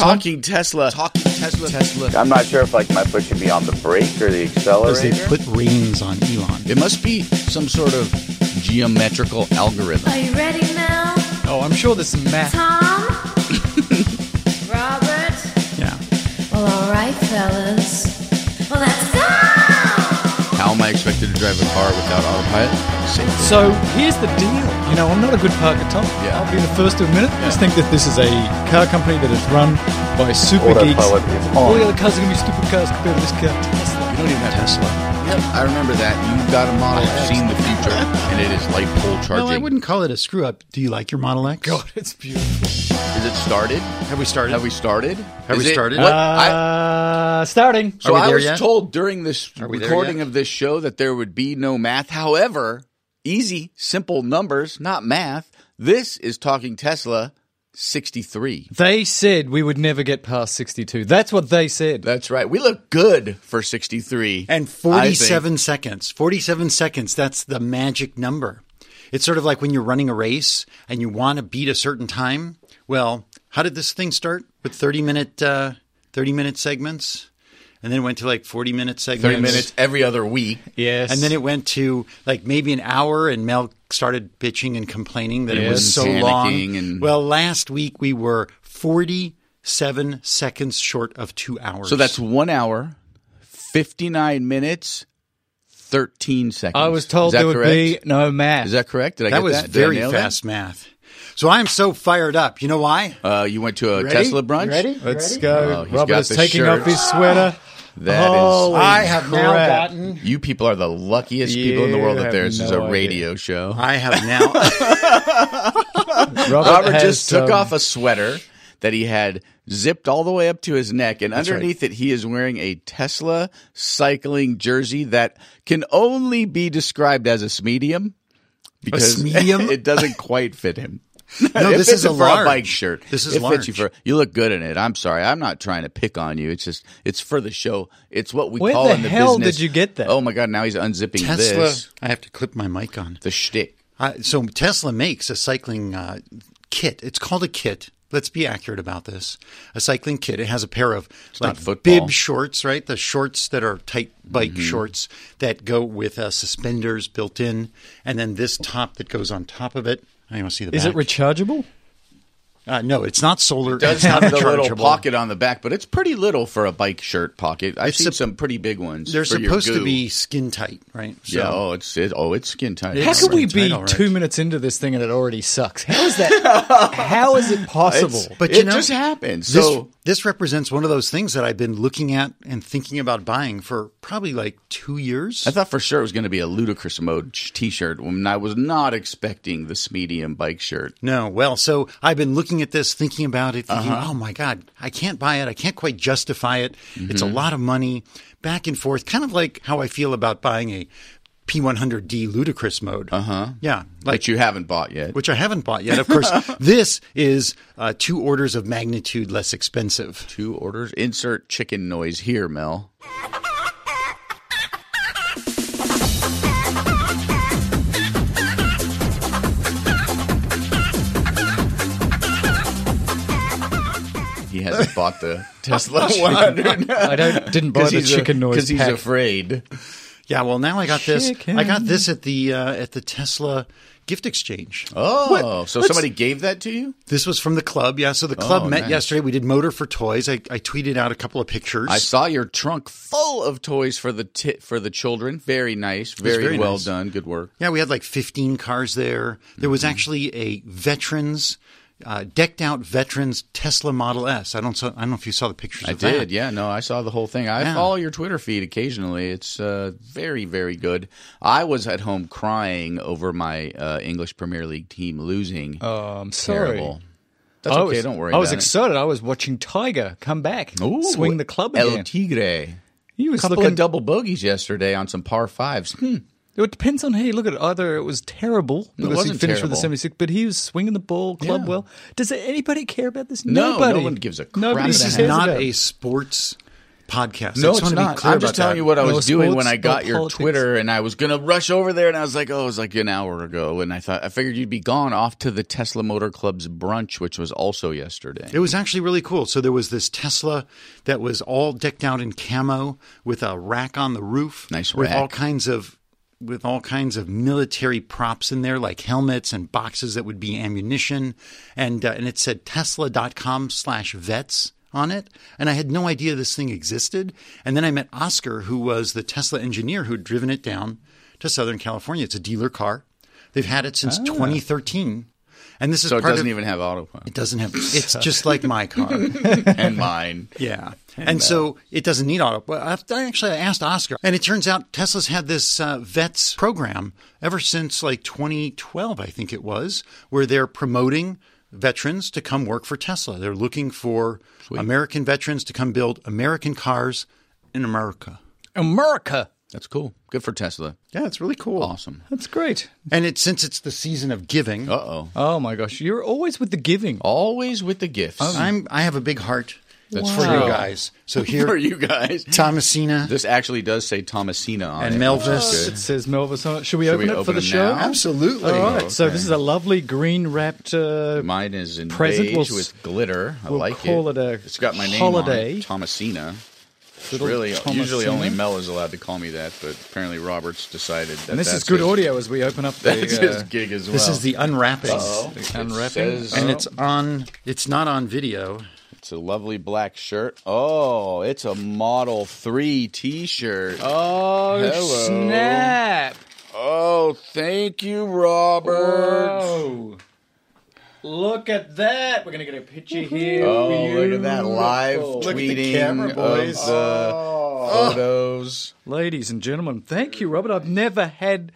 Talking Tesla. Talking Tesla. Tesla. I'm not sure if like my foot should be on the brake or the accelerator. Because they put reins on Elon. It must be some sort of geometrical algorithm. Are you ready, Mel? Oh, I'm sure there's some math. Tom? Robert? Yeah. Well, all right, fellas. Well, let's go! How am I expected to drive a car without autopilot? So here's the deal. You know, I'm not a good parker, Tom. Yeah. I'll be the first to admit it. I just think that this is a car company that is run by super geeks. Autopilot is All the other cars are going to be stupid cars compared to this car. Tesla. You don't even have Tesla. Yep, I remember that. You got a model, seen the future, and it is light pole charging. Well, I wouldn't call it a screw up. Do you like your Model X? God, it's beautiful. Is it started? Have we started? Have we started? Have Is we it- started? What? I, Uh, starting. so Are we I there was yet? told during this Are we there recording yet? of this show that there would be no math. However, easy, simple numbers, not math. This is talking Tesla 63. They said we would never get past 62. That's what they said. That's right. We look good for 63. And 47 seconds. 47 seconds, that's the magic number. It's sort of like when you're running a race and you want to beat a certain time. Well, how did this thing start? With 30 minute, uh, 30 minute segments? And then it went to like 40 minute segments. 30 minutes every other week. yes. And then it went to like maybe an hour, and Mel started bitching and complaining that it was so Panicking long. and- Well, last week we were 47 seconds short of two hours. So that's one hour, 59 minutes, 13 seconds. I was told Is that there would be no math. Is that correct? Did I that get was that? Very nail that? fast math. So I'm so fired up. You know why? Uh, you went to a Ready? Tesla brunch? You ready? Let's Ready? go. Oh, he's Robert is taking shirt. off his sweater. That is. Holy I have now crap. gotten. You people are the luckiest people in the world You that have there's is no a idea. radio show. I have now. Robert, Robert has, just took um, off a sweater that he had zipped all the way up to his neck, and underneath it, he is wearing a Tesla cycling jersey that can only be described as a medium because medium? it doesn't quite fit him. No, It this fits is a him for large. a bike shirt. This is it fits you for. You look good in it. I'm sorry. I'm not trying to pick on you. It's just it's for the show. It's what we Where call the in the hell business. did you get that? Oh my god! Now he's unzipping Tesla. this. I have to clip my mic on. The shtick. Uh, so Tesla makes a cycling uh, kit. It's called a kit. Let's be accurate about this. A cycling kit. It has a pair of not like bib shorts, right? The shorts that are tight bike Mm-hmm. shorts that go with uh, suspenders built in, and then this top that goes on top of it. I want to see the. Is it rechargeable? Uh, no, it's not solar. does it's not have the little pocket on the back, but it's pretty little for a bike shirt pocket. I've seen sup- some pretty big ones. They're for your supposed to be skin tight, right? So- yeah. Oh, it's it, oh, it's skin tight. How How is. could we be all right. two minutes into this thing and it already sucks? How is that? how is it possible? It's- But it know, just happens. This, So this represents one of those things that I've been looking at and thinking about buying for probably like two years. I thought for sure it was going to be a ludicrous mode T-shirt when I was not expecting the medium bike shirt. No, well, so I've been looking at this, thinking about it, thinking, Uh-huh. oh my God, I can't buy it. I can't quite justify it. It's a Mm-hmm. lot of money, back and forth, kind of like how I feel about buying a P100D ludicrous mode. Uh huh. Yeah. Like, That you haven't bought yet. which I haven't bought yet. Of course, this is uh, two orders of magnitude less expensive. Two orders. Insert chicken noise here, Mel. He hasn't bought the Tesla 100. I don't didn't buy the chicken noise because he's pack. afraid. Yeah, well, now I got this. I got this at the uh, at the Tesla gift exchange. Oh, so somebody gave that to you? This was from the club. Yeah, so the club Oh, met nice. yesterday. We did Motor for Toys. I, I tweeted out a couple of pictures. I saw your trunk full of toys for the ti for the children. Very nice, very, very well nice. done. Good work. yeah, we had like 15 cars there. There was actually a veterans. Uh, decked out veterans Tesla Model S. I don't. Saw, I don't know if you saw the pictures. I of that. did, yeah. No, I saw the whole thing. I Yeah. follow your Twitter feed occasionally. It's uh, very, very good. I was at home crying over my uh, English Premier League team losing. Oh, I'm sorry. Terrible. That's I okay. was, don't worry. I was about excited. I was watching Tiger come back. Ooh, swing the club Again. El. Tigre. He was couple looking. of double bogeys yesterday on some par fives. Hmm. It depends on how you look at it. Either it was terrible because he wasn't finished with the 76, but he was swinging the ball club Yeah. well. Does anybody care about this? No, Nobody. no one gives a crap Nobody and This is not about a sports podcast. No, just it's want to be not. I'm just telling that. you what I No was doing when I got your politics. Twitter, and I was gonna rush over there, and I was like, oh, it was like an hour ago, and I thought I figured you'd be gone off to the Tesla Motor Club's brunch, which was also yesterday. It was actually really cool. So there was this Tesla that was all decked out in camo with a rack on the roof, Nice with all kinds of with all kinds of military props in there, like helmets and boxes that would be ammunition, and uh, and it said Tesla.com slash vets on it, and I had no idea this thing existed. And then I met Oscar, who was the Tesla engineer who'd driven it down to Southern California. It's a dealer car. They've had it since 2013. And this is so it doesn't of, even have autopilot. it doesn't have it's just like my car. and mine. Yeah. And so it doesn't need auto. Well, I I actually asked Oscar, and it turns out Tesla's had this uh, vets program ever since like 2012, I think it was, where they're promoting veterans to come work for Tesla. They're looking for American veterans to come build American cars in America. America. That's cool. Good for Tesla. Yeah, it's really cool. Awesome. That's great. And it since it's the season of giving, Uh oh. Oh my gosh, you're always with the giving. Always with the gifts. I'm I have a big heart That's for you guys. So here for you guys. Thomasina. This actually does say Thomasina on And it. Melvis. It says Melvis on it. Should we Should open we it for the it show? now? Absolutely. All right. So okay. this is a lovely green wrapped. Uh, Mine is in Present, beige we'll with glitter. I we'll like call it. it a It's got my name holiday. on it, Thomasina. Little really, Thomasina. usually only Mel is allowed to call me that, but apparently Robert's decided that and this is good his, audio as we open up the. That's his uh, gig as well. This is the unwrapping. It unwrapping. says- And it's on. It's not on video. It's a lovely black shirt. Oh, it's a Model 3 t-shirt. Oh Hello. snap! Oh, thank you, Robert. Whoa! Look at that. We're gonna get a picture here. Oh, look at that live Beautiful. Look at the tweeting camera, boys. of the oh. photos. Ladies and gentlemen, thank you, Robert. I've never had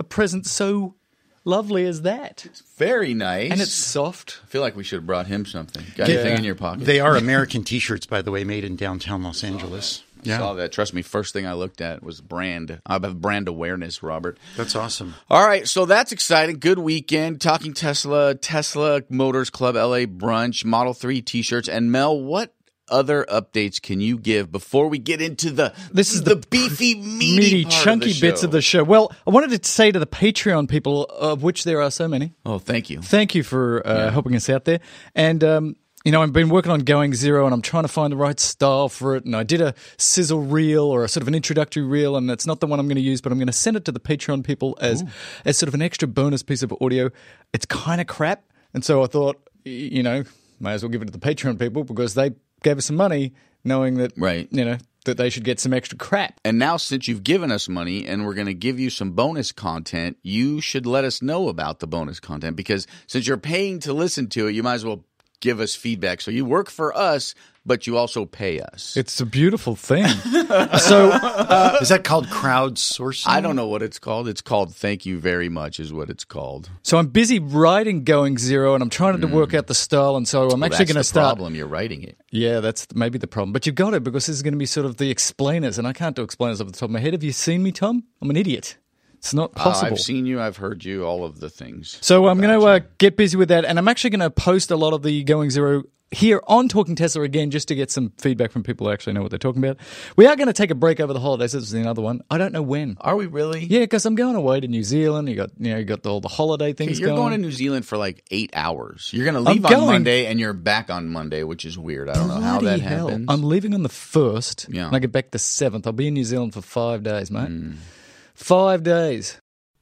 a present so lovely as that. It's very nice. And it's soft. I feel like we should have brought him something. Got Yeah. anything in your pocket? They are American T-shirts, by the way, made in downtown Los Angeles. I saw that. Trust me, first thing I looked at was brand. I have brand awareness, Robert. That's awesome. All right, so that's exciting. Good weekend. Talking Tesla, Tesla Motors Club LA brunch, Model 3 t-shirts. And Mel, what other updates can you give before we get into the This is the, the beefy meaty, Meaty, chunky of bits of the show. Well, I wanted to say to the Patreon people, of which there are so many, Oh, thank you. thank you for uh, helping us out there. And, um, you know, I've been working on Going Zero and I'm trying to find the right style for it. And I did a sizzle reel or a sort of an introductory reel, and it's not the one I'm going to use, but I'm going to send it to the Patreon people as, as sort of an extra bonus piece of audio. It's kind of crap. And so I thought, you know, may as well give it to the Patreon people because they gave us some money knowing that, Right. you know, that they should get some extra crap. And now, since you've given us money and we're going to give you some bonus content, you should let us know about the bonus content because since you're paying to listen to it, you might as well give us feedback. So you work for us, but you also pay us. It's a beautiful thing. so Is that called crowdsourcing? I don't know what it's called. It's called Thank You Very Much, is what it's called. So I'm busy writing Going Zero, and I'm trying to work out the style, and so I'm. Well, actually going to the start. problem. You're writing it. Yeah, that's maybe the problem. But you've got it because this is going to be sort of the explainers, and I can't do explainers off the top of my head. Have you seen me, Tom? I'm an idiot. It's not Uh, possible. I've seen you. I've heard you. All of the things. so I'm going to uh, get busy with that, and I'm actually going to post a lot of the Going Zero here on Talking Tesla again, just to get some feedback from people who actually know what they're talking about. We are going to take a break over the holidays. This is another one. I don't know when. Are we really? Yeah, because I'm going away to New Zealand. You got you know you got all the holiday things. You're going going to New Zealand for like eight hours. You're going to leave on going. Monday and you're back on Monday, which is weird. I don't know how that Bloody hell. happens. I'm leaving on the first, Yeah. and I get back the seventh. I'll be in New Zealand for five days, mate. Hmm. Five days.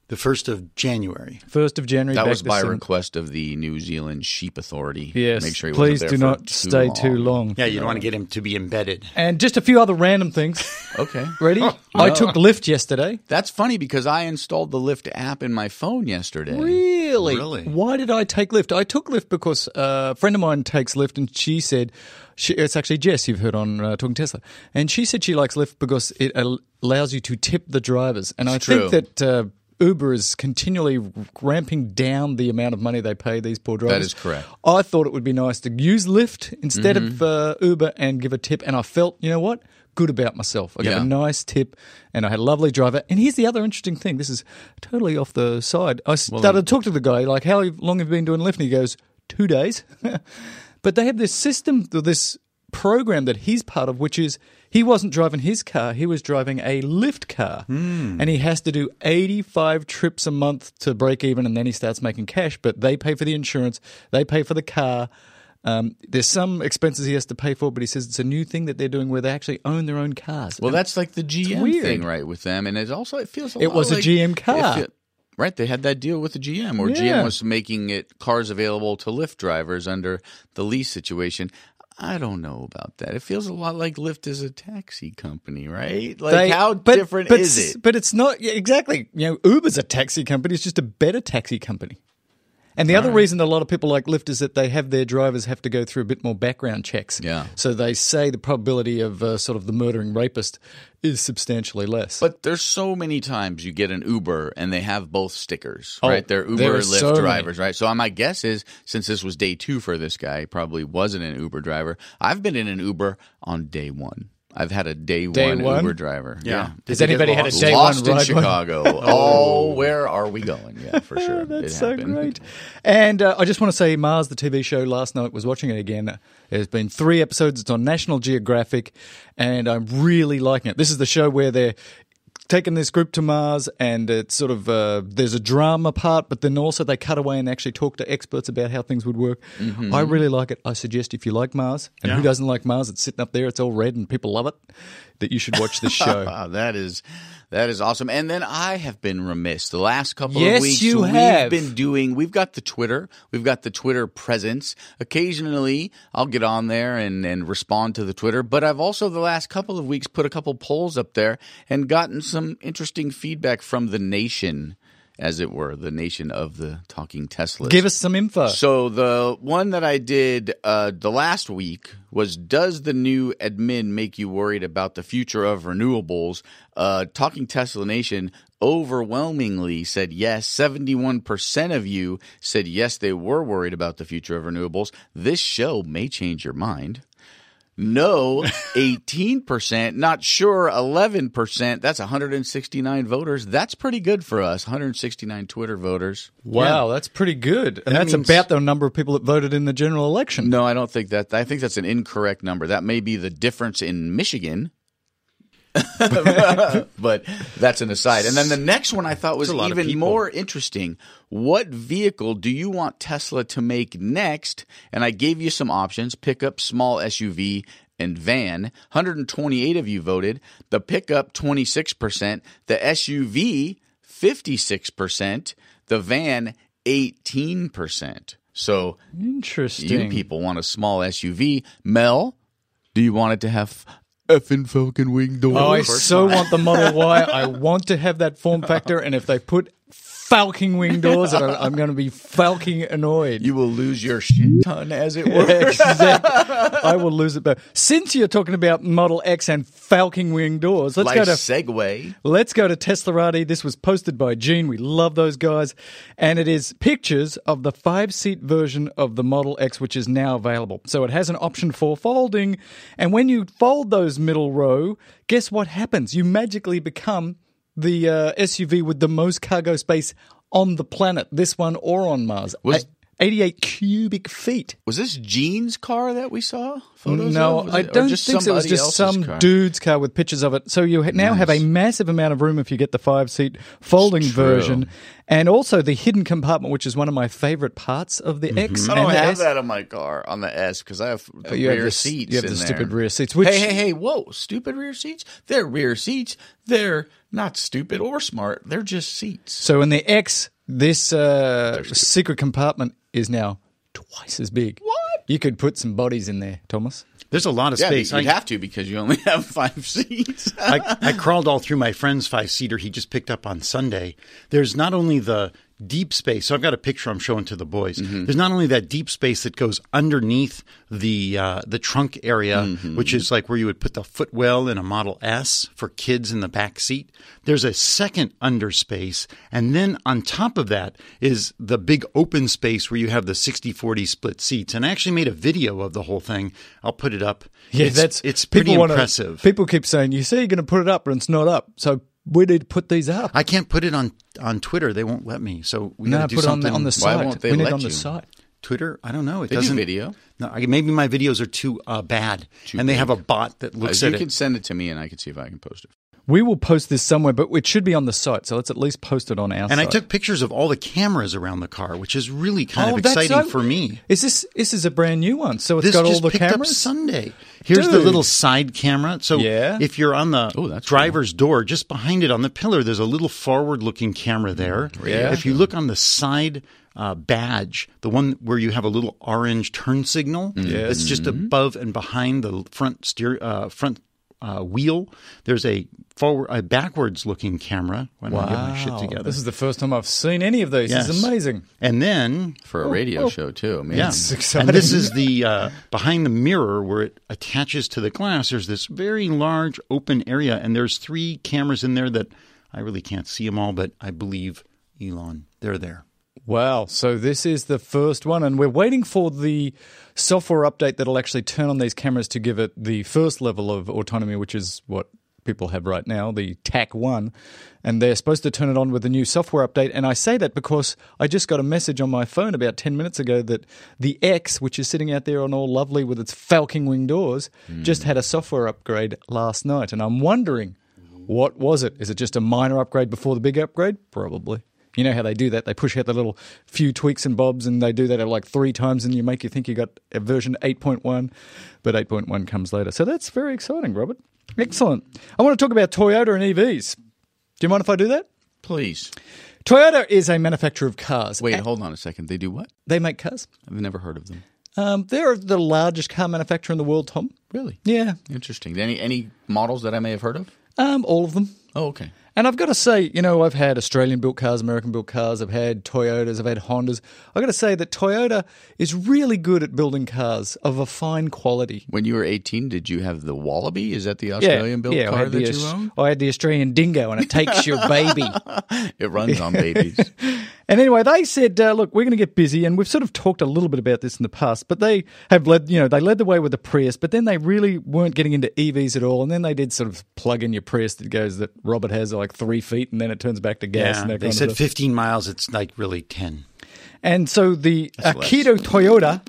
The first of January. First of January. that was by request of the New Zealand Sheep Authority. Yes. Make sure he please wasn't do there not for stay long. too long. Yeah, you don't want to get him to be embedded. And just a few other random things. Okay. Ready? I took Lyft yesterday. That's funny because I installed the Lyft app in my phone yesterday. Really? Really? Why did I take Lyft? I took Lyft because uh, a friend of mine takes Lyft, and she said she, it's actually Jess you've heard on uh, Talking Tesla, and she said she likes Lyft because it allows you to tip the drivers, and I true. think that. Uh, Uber is continually ramping down the amount of money they pay these poor drivers. That is correct. I thought it would be nice to use Lyft instead Mm-hmm. of uh, Uber and give a tip, and I felt, you know what, good about myself. I gave Yeah. a nice tip, and I had a lovely driver. And here's the other interesting thing: this is totally off the side. I started to talk to the guy, like, "How long have you been doing Lyft?" And he goes, two days. but they have this system, this program that he's part of, which is he wasn't driving his car, he was driving a Lyft car. Hmm. And he has to do 85 trips a month to break even, and then he starts making cash. But they pay for the insurance, they pay for the car. Um, there's some expenses he has to pay for, but he says it's a new thing that they're doing where they actually own their own cars. Well, that's like the GM thing, right, with them, and it also it feels It was a GM car. feel- right, they had that deal with the GM, where Yeah. GM was making it cars available to Lyft drivers under the lease situation. I don't know about that. It feels a lot like Lyft is a taxi company, right? Like They- how but- different but is it? But it's not yeah, exactly. You know, Uber's a taxi company. It's just a better taxi company. And the other reason a lot of people like Lyft is that they have their drivers have to go through a bit more background checks. Yeah. So they say the probability of uh, sort of the murdering rapist is substantially less. But there's so many times you get an Uber and they have both stickers, Oh, right? They're Uber Lyft so many. drivers, right? So my guess is since this was day two for this guy, he probably wasn't an Uber driver. I've been in an Uber on day one. I've had a day, Day one, one? Uber driver. Yeah. Has Did anybody had a lost? day Lost one in? Chicago. oh, where are we going? Yeah, for sure. That's It so happened. great. And uh, I just want to say, Mars, the TV show, last night was watching it again. There's been three episodes. It's on National Geographic, and I'm really liking it. This is the show where they're taking this group to Mars, and it's sort of uh, there's a drama part, but then also they cut away and actually talk to experts about how things would work. Mm-hmm. I really like it. I suggest if you like Mars, and who doesn't like Mars, it's sitting up there, it's all red, and people love it. That you should watch this show. That is that is awesome. And then I have been remiss. The last couple Yes, of weeks you we've have. been doing we've got the Twitter. We've got the Twitter presence. Occasionally I'll get on there and, and respond to the Twitter. But I've also the last couple of weeks put a couple polls up there and gotten some interesting feedback from the nation, as it were, the nation of the talking Teslas. Give us some info. So the one that I did uh, the last week was: Does the new admin make you worried about the future of renewables? Uh, Talking Tesla Nation overwhelmingly said yes. Seventy-one percent of you said yes. They were worried about the future of renewables. This show may change your mind. No, 18%. Not sure, 11%. That's 169 voters. That's pretty good for us. 169 Twitter voters. Wow, that's pretty good. And That that's means- about the number of people that voted in the general election. No, I don't think that. I think that's an incorrect number. That may be the difference in Michigan. but that's an aside. And then the next one I thought was That's a lot of even more interesting. What vehicle do you want Tesla to make next? And I gave you some options pickup, small SUV, and van. 128 of you voted. The pickup, 26%. The SUV, 56%. The van, 18%. So Interesting. you people want a small SUV. Mel, do you want it to have effing Falcon wing doors? Oh, I so want the Model Y. I want to have that form factor, and if they put falcon wing doors, I- I'm going to be falcon annoyed. you will lose your shit ton, as it were. exactly. I will lose it. But since you're talking about Model X and falcon wing doors, let's like go to segue. Let's go to Teslarati. This was posted by Gene. We love those guys. And it is pictures of the five seat version of the Model X, which is now available. So it has an option for folding. And when you fold those middle row, guess what happens? You magically become the uh, SUV with the most cargo space on the planet, this one or on Mars. Was- A- 88 cubic feet. Was this Gene's car that we saw photos No, of? I don't think so. It was just some car? dude's car with pictures of it. So you ha- now have a massive amount of room if you get the five seat folding version, and also the hidden compartment, which is one of my favorite parts of the X. I and don't the have S. that on my car on the S because I have the You have rear the seats. you have in the there. stupid rear seats, which- hey, hey, hey! Whoa, stupid rear seats? They're rear seats. They're not stupid or smart. They're just seats. So in the X, this uh, secret compartment is now twice as big. What? You could put some bodies in there, Thomas. There's a lot of Yeah, space. you'd I, have to because you only have five seats. I, I crawled all through my friend's five seater he just picked up on Sunday. There's not only the deep space, so I've got a picture I'm showing to the boys. There's not only that deep space that goes underneath the uh, the trunk area, which is like where you would put the footwell in a Model S for kids in the back seat. There's a second underspace, and then on top of that is the big open space where you have the 60-40 split seats. And I actually made a video of the whole thing. I'll put it up. Yeah, it's, that's it's pretty people wanna- impressive. people keep saying, "You say you're going to put it up, but it's not up." So we need to put these up. I can't put it on on Twitter. They won't let me. So we no, got to do put it on something the, on the Why site. won't they we need let it on the site. Twitter. I don't know. It They doesn't video. No, I, maybe my videos are too uh, bad, and they big. have a bot that looks Uh, looks you at can it. send it to me, and I can see if I can post it. We will post this somewhere, but it should be on the site. So let's at least post it on our And site. I took pictures of all the cameras around the car, which is really kind Oh, of exciting so- for me. Is this this is a brand new one? So it's This got all the picked up cameras. Sunday. Here's the little side camera. So Yeah. if you're on the Oh, that's driver's door, just behind it on the pillar, there's a little forward-looking camera there. Yeah. If you look on the side uh, badge, the one where you have a little orange turn signal, it's just above and behind the front steer uh, front. Uh, wheel. There's a forward, a backwards-looking camera. When I get my shit Wow, together. This is the first time I've seen any of these. Yes. It's amazing. and then for a radio show too. I mean, Yeah, It's exciting. and this is the uh, behind the mirror where it attaches to the glass. There's this very large open area, and there's three cameras in there that I really can't see them all, but I believe Elon, they're there. Wow. So this is the first one, and we're waiting for the software update that'll actually turn on these cameras to give it the first level of autonomy, which is what people have right now, the TAC 1. And they're supposed to turn it on with the new software update. And I say that because I just got a message on my phone about 10 minutes ago that the X, which is sitting out there on all lovely with its falcon wing doors, hmm. just had a software upgrade last night. And I'm wondering, what was it? Is it just a minor upgrade before the big upgrade? Probably. You know how they do that? They push out the little few tweaks and bobs, and they do that like three times, and you make you think you got a version 8.1, but 8.1 comes later. So that's very exciting, Robert. Excellent. I want to talk about Toyota and EVs. Do you mind if I do that? please Toyota is a manufacturer of cars. wait. Hold on a second. They do what? They make cars. I've never heard of them. Um, they're the largest car manufacturer in the world, Tom. Really Yeah. interesting. Any any models that I may have heard of? Um, all of them. Oh, okay. And I've got to say, you know, I've had Australian built cars, American built cars, I've had Toyotas, I've had Hondas. I've got to say that Toyota is really good at building cars of a fine quality. When you were 18, did you have the Wallaby? Is that the Australian built I car that the, you own? I had the Australian Dingo, and it takes your baby. It runs on babies. And anyway, they said, uh, "Look, we're going to get busy," and we've sort of talked a little bit about this in the past. But they have led, you know, they led the way with the Prius, but then they really weren't getting into EVs at all. And then they did sort of plug in your Prius that goes that Robert has like three feet, and then it turns back to gas. Yeah, and they said of 15 miles. It's like really 10. And so the Akito Toyota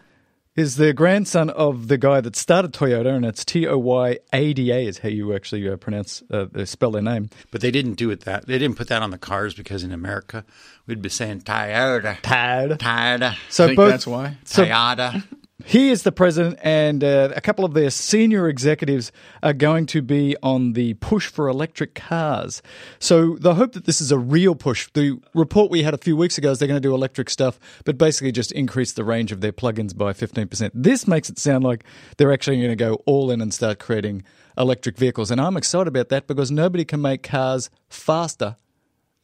is the grandson of the guy that started Toyota, and it's T O Y A D A is how you actually uh, pronounce uh, spell their name. But they didn't do it that. They didn't put that on the cars because in America we'd be saying Toyota, Tad. Toyota, So Think both that's why? So Toyota. He is the president, and uh, a couple of their senior executives are going to be on the push for electric cars. So the hope that this is a real push. The report we had a few weeks ago is they're going to do electric stuff, but basically just increase the range of their plugins by fifteen percent. This makes it sound like they're actually going to go all in and start creating electric vehicles, and I'm excited about that because nobody can make cars faster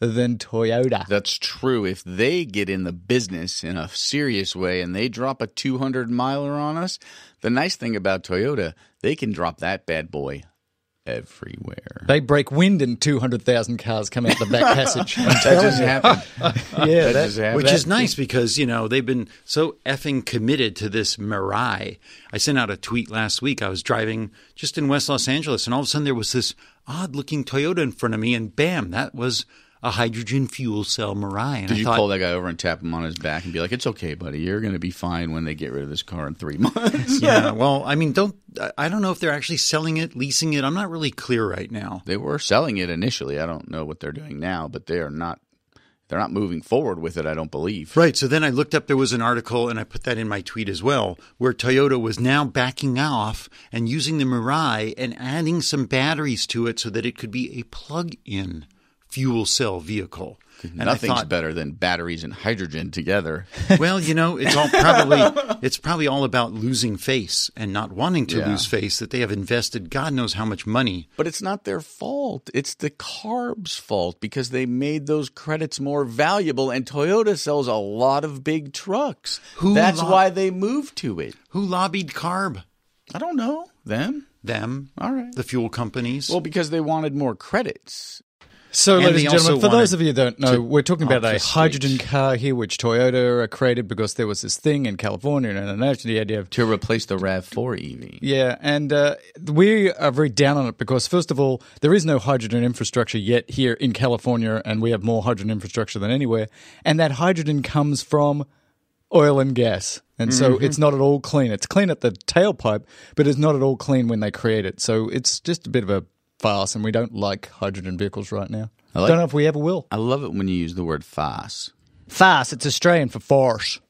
than Toyota. That's true. If they get in the business in a serious way and they drop a 200 miler on us, the nice thing about Toyota, they can drop that bad boy everywhere. They break wind and 200,000 cars come out the back passage. That just you. happened. Yeah, That that- just happened. Which is nice because, you know, they've been so effing committed to this Mirai. I sent out a tweet last week. I was driving just in West Los Angeles, and all of a sudden there was this odd looking Toyota in front of me, and bam, that was a hydrogen fuel cell Mirai. And Did I you thought, pull that guy over and tap him on his back and be like, "It's okay, buddy. You're going to be fine when they get rid of this car in three months." yeah, well, I mean, don't, I- I don't know if they're actually selling it, leasing it. I'm not really clear right now. they were selling it initially. I don't know what they're doing now, but they are not. They're not moving forward with it. I don't believe. Right. So then I looked up, there was an article, and I put that in my tweet as well, where Toyota was now backing off and using the Mirai and adding some batteries to it so that it could be a plug in fuel cell vehicle. And Nothing's thought, better than batteries and hydrogen together. well, you know, it's all probably it's probably all about losing face and not wanting to Yeah. lose face that they have invested God knows how much money. But it's not their fault. It's the CARB's fault because they made those credits more valuable and Toyota sells a lot of big trucks. Who That's lo- why they moved to it. Who lobbied CARB? I don't know. Them? Them. All right. The fuel companies. Well, because they wanted more credits. So, And ladies and gentlemen, for those of you who don't know, we're talking about a hydrogen car here, which Toyota created because there was this thing in California and internationally the idea of To replace the RAV4 EV. Yeah, and uh, we are very down on it because, first of all, there is no hydrogen infrastructure yet here in California, and we have more hydrogen infrastructure than anywhere. And that hydrogen comes from oil and gas. And so it's not at all clean. It's clean at the tailpipe, but it's not at all clean when they create it. So it's just a bit of a farce, and we don't like hydrogen vehicles right now. I like- don't know if we ever will. I love it when you use the word fast. Fast, it's Australian for farce.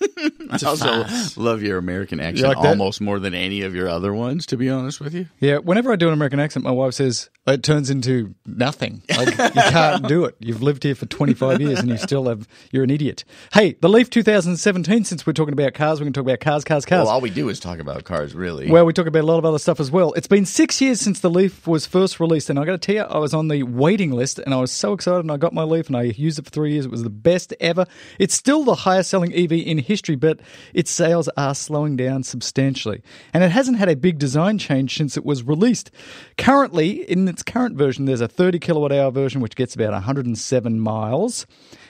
I also love your American accent like almost more than any of your other ones, to be honest with you. Yeah, whenever I do an American accent, my wife says it turns into nothing. Like you can't do it. You've lived here for 25 years and you still have. You're an idiot. Hey, the Leaf 2017. Since we're talking about cars, we can talk about cars, cars, cars. Well, all we do is talk about cars, really. Well, we talk about a lot of other stuff as well. It's been six years since the Leaf was first released, and I got to tell you, I was on the waiting list, and I was so excited, and I got my Leaf, and I used it for three years. It was the best ever. It's still the highest selling EV in history, but its sales are slowing down substantially, and it hasn't had a big design change since it was released. Currently, in its current version, there's a 30 kilowatt hour version which gets about 107 miles.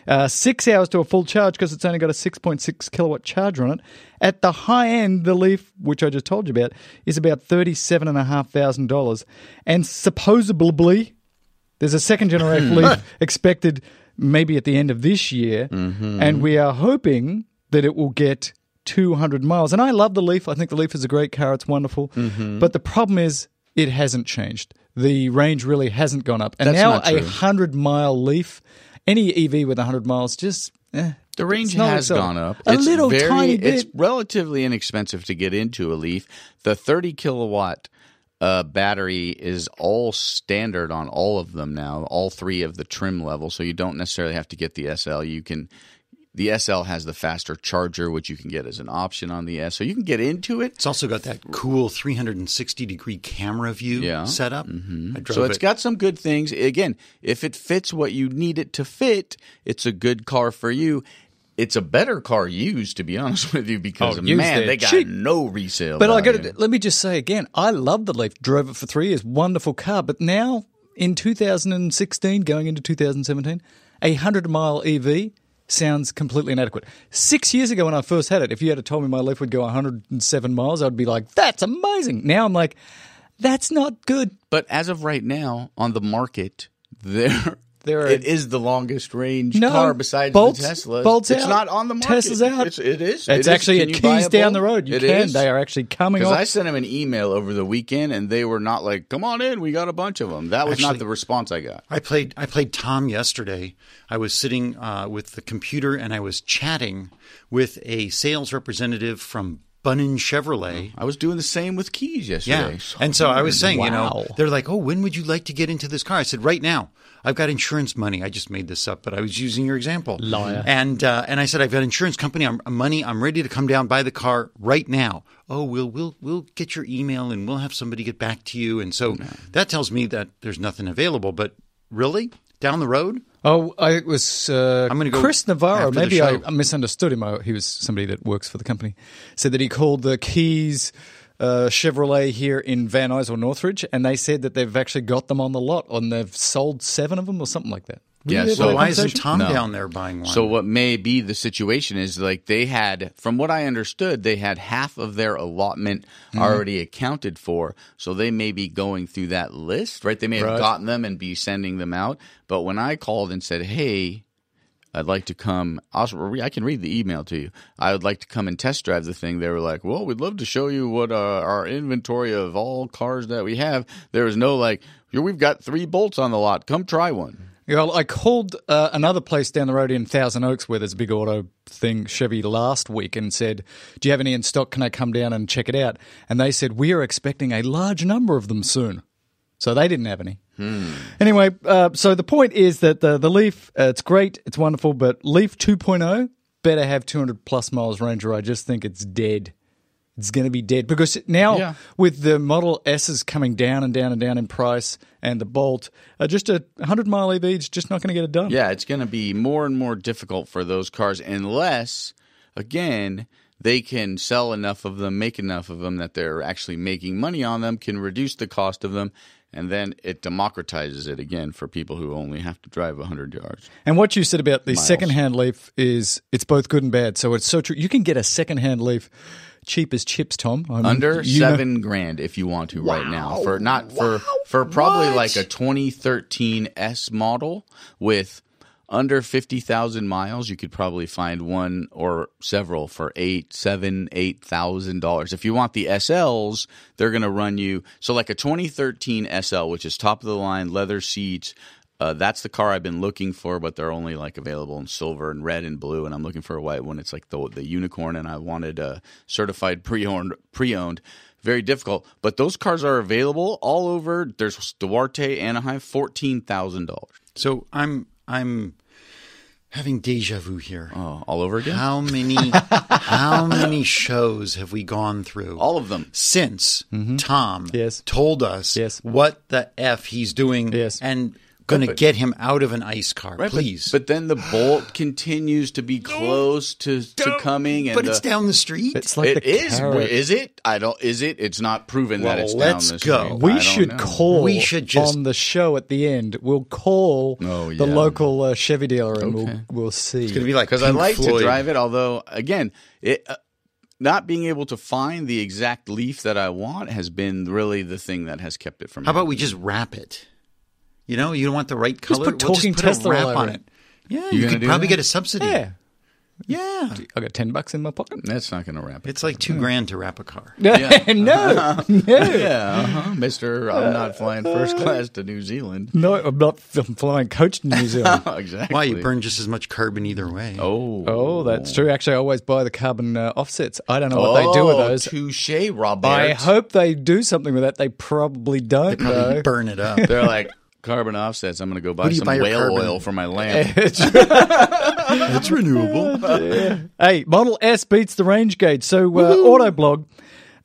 Uh, six hours to a full charge because it's only got a 6.6 kilowatt charger on it. At the high end, the Leaf, which I just told you about, is about $37,500. And supposedly, there's a second generation Leaf expected maybe at the end of this year. And we are hoping that it will get 200 miles. And I love the Leaf. I think the Leaf is a great car. It's wonderful. But the problem is, it hasn't changed. The range really hasn't gone up. And That's now a 100 mile Leaf, any EV with 100 miles, just. Eh, the range has so- gone up. A it's little very, tiny bit. It's relatively inexpensive to get into a Leaf. The 30 kilowatt uh, battery is all standard on all of them now, all three of the trim levels. So you don't necessarily have to get the SL. You can. The SL has the faster charger, which you can get as an option on the S. So you can get into it. It's also got that cool 360 degree camera view Yeah. set up. Mm-hmm. I drove So it's it. got some good things. Again, if it fits what you need it to fit, it's a good car for you. It's a better car used, to be honest with you, because Oh, man, they got cheap. no resale. But I got to let me just say again, I love the Leaf. Drove it for three years, wonderful car. But now in 2016, going into 2017, a hundred mile EV sounds completely inadequate. Six years ago, when I first had it, if you had told me my Leaf would go 107 miles, I'd be like, "That's amazing." Now I'm like, "That's not good." But as of right now, on the market, there There are- it is the longest range No, car besides Bolt's- the Tesla. Bolt's it's out. not on the market. Tesla's out. It's, it is. It's It is. actually Can at Keyes a down Bolt? the road. You It can. is? They are actually coming Because. I sent them an email over the weekend, and they were not like, "Come on in, we got a bunch of them." That was not the response I got. I played I played Tom yesterday. I was sitting uh, with the computer and I was chatting with a sales representative from Bunnin Chevrolet. I was doing the same with Keyes yesterday. Yeah. yesterday. And so I was saying, you know, they're like, "Oh, when would you like to get into this car?" I said, "Right now. I've got insurance money. I just made this up, but I was using your example. Liar. And uh, and I said, "I've got insurance company. I'm money. I'm ready to come down buy the car right now." Oh, we'll we'll we'll get your email and we'll have somebody get back to you. And so that tells me that there's nothing available. But really, down the road, Oh, I it was uh, I'm gonna go Chris Navarro. Maybe I. I misunderstood him. I, he was somebody that works for the company. Said that he called the Keyes uh, Chevrolet here in Van Nuys or Northridge, and they said that they've actually got them on the lot, and they've sold seven of them or something like that. Were Yeah, so why isn't? Tom No. down there buying one? So what may be the situation is like they had, from what I understood, they had half of their allotment Mm-hmm. already accounted for. So they may be going through that list, right? They may have gotten them and be sending them out. But when I called and said, "Hey," I'd like to come. I can read the email to you. I would like to come and test drive the thing. They were like, "Well, we'd love to show you what uh, our inventory of all cars that we have." There was no like, we've got three bolts on the lot. Come try one." Yeah, well, I called uh, another place down the road in Thousand Oaks where there's a big auto thing, Chevy, last week and said, Do you have any in stock? Can I come down and check it out? And they said, We are expecting a large number of them soon. So they didn't have any. Anyway, uh, so the point is that the, the Leaf, uh, it's great, it's wonderful, but Leaf 2.0 better have 200 plus miles range or I just think it's dead. It's going to be dead because now Yeah. with the Model S's coming down and down and down in price and the Bolt, uh, just a 100 mile EV is just not going to get it done. Yeah, it's going to be more and more difficult for those cars unless, again, they can sell enough of them, make enough of them that they're actually making money on them, can reduce the cost of them, and then it democratizes it again for people who only have to drive 100 yards. And what you said about the Miles. second-hand Leaf is it's both good and bad. So it's so true. You can get a second-hand Leaf cheap as chips, Tom. I mean, Under you know- seven grand if you want to right now for not for for probably like a 2013 S model with under 50,000 miles, you could probably find one or several for eight, seven, eight thousand dollars. If you want the SLs, they're going to run you so like a 2013 SL, which is top of the line, leather seats. Uh, that's the car I've been looking for, but they're only like available in silver and red and blue, and I'm looking for a white one. It's like the the unicorn, and I wanted a certified pre-owned. Pre-owned, very difficult, but those cars are available all over. There's Duarte, Anaheim, fourteen thousand dollars. So I'm I'm having deja vu here. Oh, all over again. How many how many shows have we gone through? all of them. since Tom Yes. told us Yes. what the f he's doing Yes. and going to get him out of an ICE car. Right, please. But, then the bolt continues to be close to, to coming, and But the, it's down the street. It's like it the is. carrot. Is it? I don't. Is it? It's not proven that Well, it's let's down the go. street. I We don't should know. call. We should just- on the show at the end. We'll call Oh, the local uh, Chevy dealer and Okay. we'll we'll see. it's going to be like because I Pink like Floyd. to drive it. Although, again, it uh, not being able to find the exact leaf that I want has been really the thing that has kept it from. How about we just wrap it? You know, you don't want the right color. Just put we'll talking just put Tesla a wrap on over it. Yeah, You you, could probably that? get a subsidy. yeah, Yeah. I got ten bucks in my pocket. That's not going to wrap it. It's like two grand to wrap a car. Yeah. no, no, yeah, uh-huh. Mister. I'm not flying first class to New Zealand. no. I'm not f- flying coach to New Zealand. exactly. Why? You burn just as much carbon either way. Oh, Oh, that's true. Actually, I always buy the carbon uh, offsets. I don't know what they do with Oh, those. Touche, Robert. I hope they do something with that. They probably don't. they Probably though. burn it up. They're like carbon offsets. I'm going to go buy some buy whale carbon? oil for my lamp. it's renewable. Hey, Model S beats the range gauge. So, uh, Autoblog,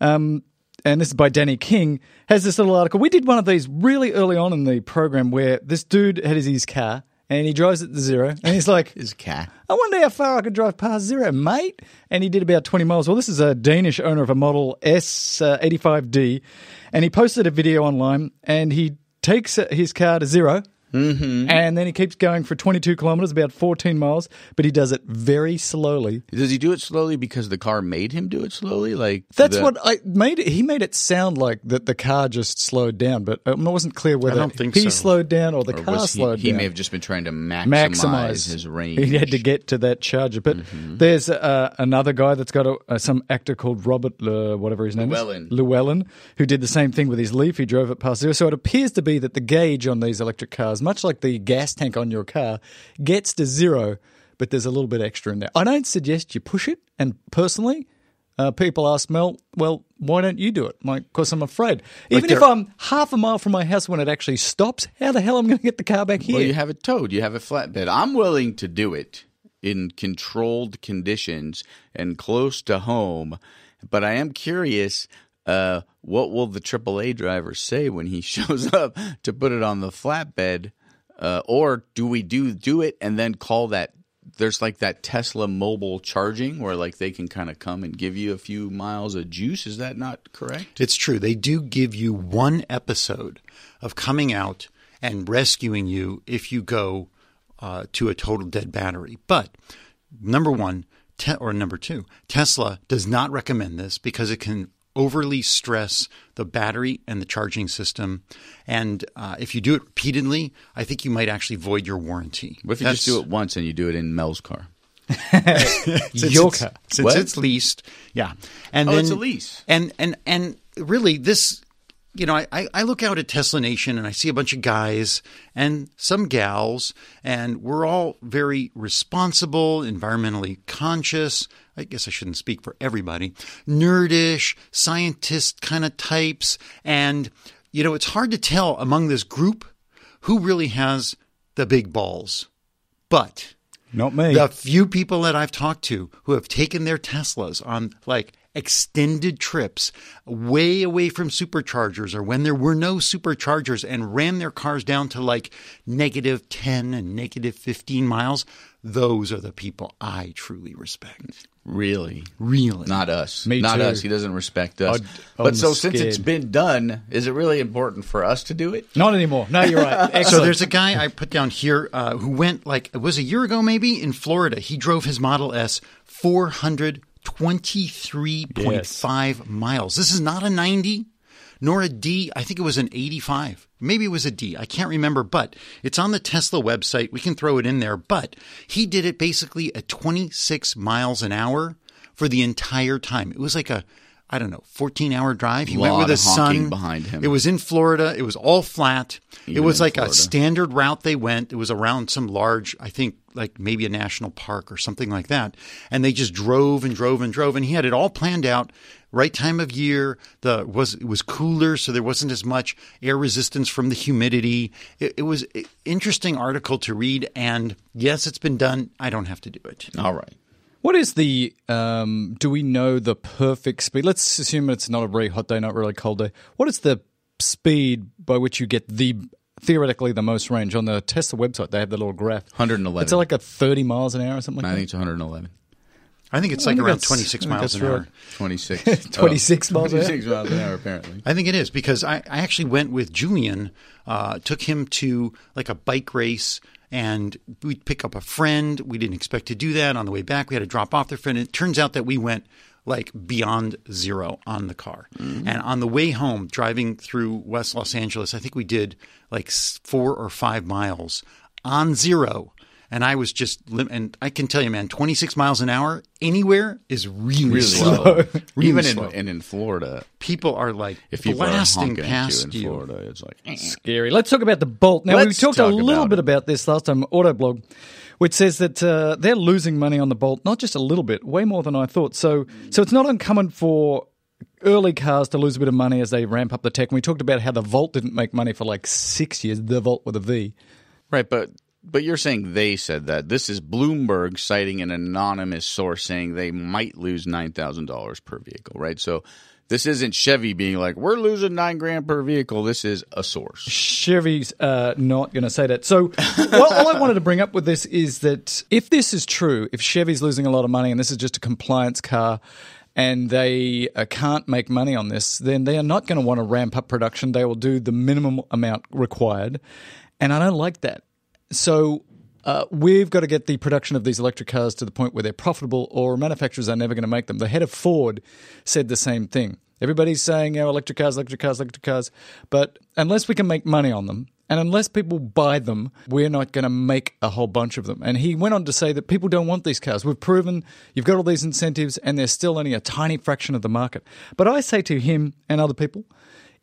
um, and this is by Danny King, has this little article. We did one of these really early on in the program where this dude had his, his car and he drives it to zero and he's like, His cat. I wonder how far I could drive past zero, mate. And he did about 20 miles. Well, this is a Danish owner of a Model S uh, 85D, and he posted a video online and he takes his car to 0 Mm-hmm. and then he keeps going for 22 kilometers, about 14 miles, but he does it very slowly. Does he do it slowly because the car made him do it slowly? Like That's the- what I made it. He made it sound like that the car just slowed down, but um, it wasn't clear whether don't think he so. slowed down or the or car he, slowed he down. He may have just been trying to maximize, maximize his range. Mm-hmm. He had to get to that charger. But there's uh, another guy that's got a, uh, some actor called Robert, uh, whatever his name Llewellyn. is, Llewellyn, who did the same thing with his Leaf. He drove it past zero. So it appears to be that the gauge on these electric cars, much like the gas tank on your car, gets to zero, but there's a little bit extra in there. I don't suggest you push it. And personally, uh, people ask Mel, well, why don't you do it? Like, because I'm afraid. Even if I'm half a mile from my house when it actually stops, how the hell am I going to get the car back here? Well, you have it towed. You have a flatbed. I'm willing to do it in controlled conditions and close to home, but I am curious. Uh, what will the AAA driver say when he shows up to put it on the flatbed? Uh, or do we do do it and then call that? There's like that Tesla mobile charging where like they can kind of come and give you a few miles of juice. Is that not correct? It's true. They do give you one episode of coming out and rescuing you if you go uh, to a total dead battery. But number one, te- or number two, Tesla does not recommend this because it can overly stress the battery and the charging system. And uh, if you do it repeatedly, I think you might actually void your warranty. What if you just do it once and you do it in Mel's car? since Your it's, car. since What? it's leased. Yeah, and Oh, then it's a lease. And and and really, this you know, I- I I look out at Tesla Nation and I see a bunch of guys and some gals, and we're all very responsible, environmentally conscious. I guess I shouldn't speak for everybody. Nerdish, scientist kind of types, and you know, it's hard to tell among this group who really has the big balls, but. Not me. The few people that I've talked to who have taken their Teslas on like extended trips way away from superchargers or when there were no superchargers and ran their cars down to like negative 10 and negative 15 miles, those are the people I truly respect. Really? Really. Not us. Me Not too. us. He doesn't respect us. I'd- but I'm so since it's been done, is it really important for us to do it? Not anymore. No, you're right. So there's a guy I put down here uh, who went like it was a year ago maybe in Florida. He drove his Model S 423.5 miles. This is not a 90, nor a D. I think it was an 85. Maybe it was a D. I can't remember, but it's on the Tesla website. We can throw it in there. But he did it basically at 26 miles an hour for the entire time. It was like a I don't know, 14 hour drive. He went with his son behind him. It was in Florida. It was all flat. it was like Florida. a standard route they went. It was around some large, I think, like maybe a national park or something like that. And they just drove and drove and drove. And he had it all planned out. Right time of year. The was it was cooler, so there wasn't as much air resistance from the humidity. It, it was an interesting article to read. And yes, it's been done. I don't have to do it. All right. What is the? Um, do we know the perfect speed? Let's assume it's not a very hot day, not really cold day. What is the speed by which you get the theoretically the most range on the Tesla website? They have the little graph. 111. It's like a thirty miles an hour or something like I that. think it's 111. I think it's I like think around that's- 26 I think miles that's an hour. right. 26. 26 miles an hour? 26 miles an hour, apparently. I think it is because I, I actually went with Julian, uh, took him to like a bike race, and we'd pick up a friend. We didn't expect to do that. On the way back, we had to drop off the friend. It turns out that we went like beyond zero on the car. And on the way home, driving through West Los Angeles, I think we did like s- four or five miles on zero. And I was just, lim- and I can tell you, man, 26 miles an hour anywhere is really, Really slow. slow. Really Even slow. in, and in Florida, people are like if people are blasting honking past you in you. Florida, it's like, eh. Scary. Let's talk about the Bolt. Now, we Let's talked a little about bit about this last time, Autoblog, which says that uh, they're losing money on the Bolt, not just a little bit, way more than I thought. So, so it's not uncommon for early cars to lose a bit of money as they ramp up the tech. And we talked about how the Volt didn't make money for like six years, the Volt with a V. right, but but you're saying they said that. This is Bloomberg citing an anonymous source saying they might lose nine thousand dollars per vehicle, right? So this isn't Chevy being like, we're losing nine grand per vehicle. This is a source. Chevy's uh, not going to say that. So, well, all I wanted to bring up with this is that if this is true, if Chevy's losing a lot of money and this is just a compliance car and they uh, can't make money on this, then they are not going to want to ramp up production. They will do the minimum amount required. And I don't like that. So, uh, we've got to get the production of these electric cars to the point where they're profitable, or manufacturers are never going to make them. The head of Ford said the same thing. Everybody's saying, oh, electric cars, electric cars, electric cars. But unless we can make money on them, and unless people buy them, we're not going to make a whole bunch of them. And he went on to say that people don't want these cars. We've proven you've got all these incentives, and they're still only a tiny fraction of the market. But I say to him and other people,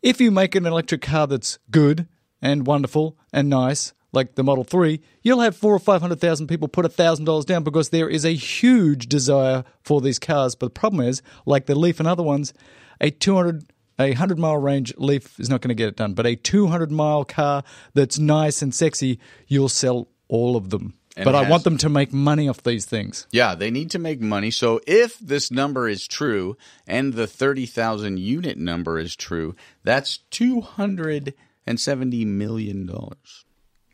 if you make an electric car that's good and wonderful and nice, like the Model 3, you'll have four or 500,000 people put $1,000 down because there is a huge desire for these cars. But the problem is, like the Leaf and other ones, a 200 a 100 mile range Leaf is not going to get it done. But a 200 mile car that's nice and sexy, you'll sell all of them. And but I has- want them to make money off these things. Yeah, they need to make money. So if this number is true and the 30,000 unit number is true, that's $270 million.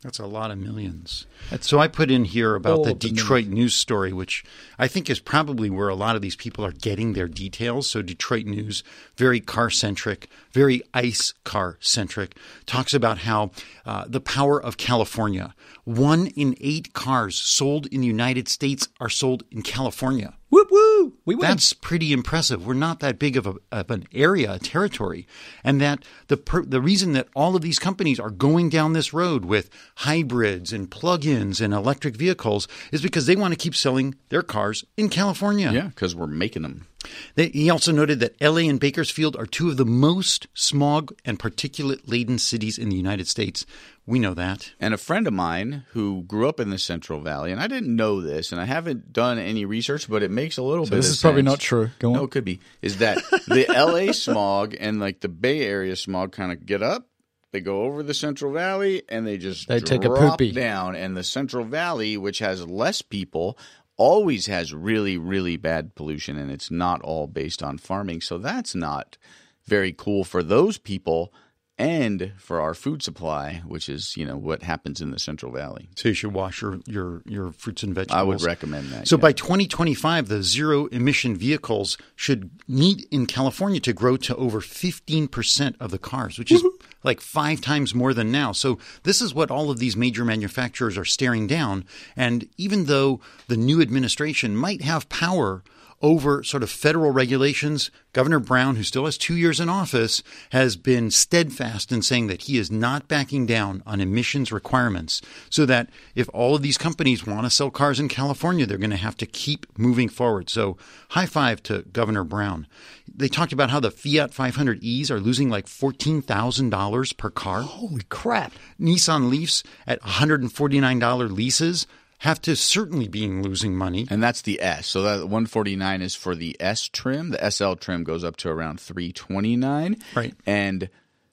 That's a lot of millions. so I put in here about the Detroit news story, which I think is probably where a lot of these people are getting their details. So Detroit news, very car centric, very ICE car centric, talks about how uh, the power of California. One in eight cars sold in the United States are sold in California. Whoop woo! We win. That's pretty impressive. We're not that big of, a, of an area, a territory, and that the per, the reason that all of these companies are going down this road with hybrids and plug-ins and electric vehicles is because they want to keep selling their cars in California. Yeah, because we're making them. They, he also noted that LA and Bakersfield are two of the most smog and particulate laden cities in the United States. We know that. And a friend of mine who grew up in the Central Valley, and I didn't know this, and I haven't done any research, but it makes a little bit. this of is probably not true. Go on. No, it could be. Is that the L.A. smog and like the Bay Area smog kind of get up? They go over the Central Valley and they just They take a poopy. down. And the Central Valley, which has less people, always has really, really bad pollution, and it's not all based on farming. So that's not very cool for those people and for our food supply, which is you know what happens in the Central Valley. So you should wash your your, your fruits and vegetables. I would recommend that. So yeah. by 2025, the zero emission vehicles should need in California to grow to over 15% of the cars, which is like five times more than now. So this is what all of these major manufacturers are staring down. And even though the new administration might have power over sort of federal regulations, Governor Brown, who still has two years in office, has been steadfast in saying that he is not backing down on emissions requirements. So that if all of these companies want to sell cars in California, they're going to have to keep moving forward. So high five to Governor Brown. They talked about how the Fiat 500Es are losing like $14,000 per car. Holy crap. Nissan Leafs at $149 leases have to certainly be losing money. And that's the S. So that 149 is for the S trim. The SL trim goes up to around 329. Right. And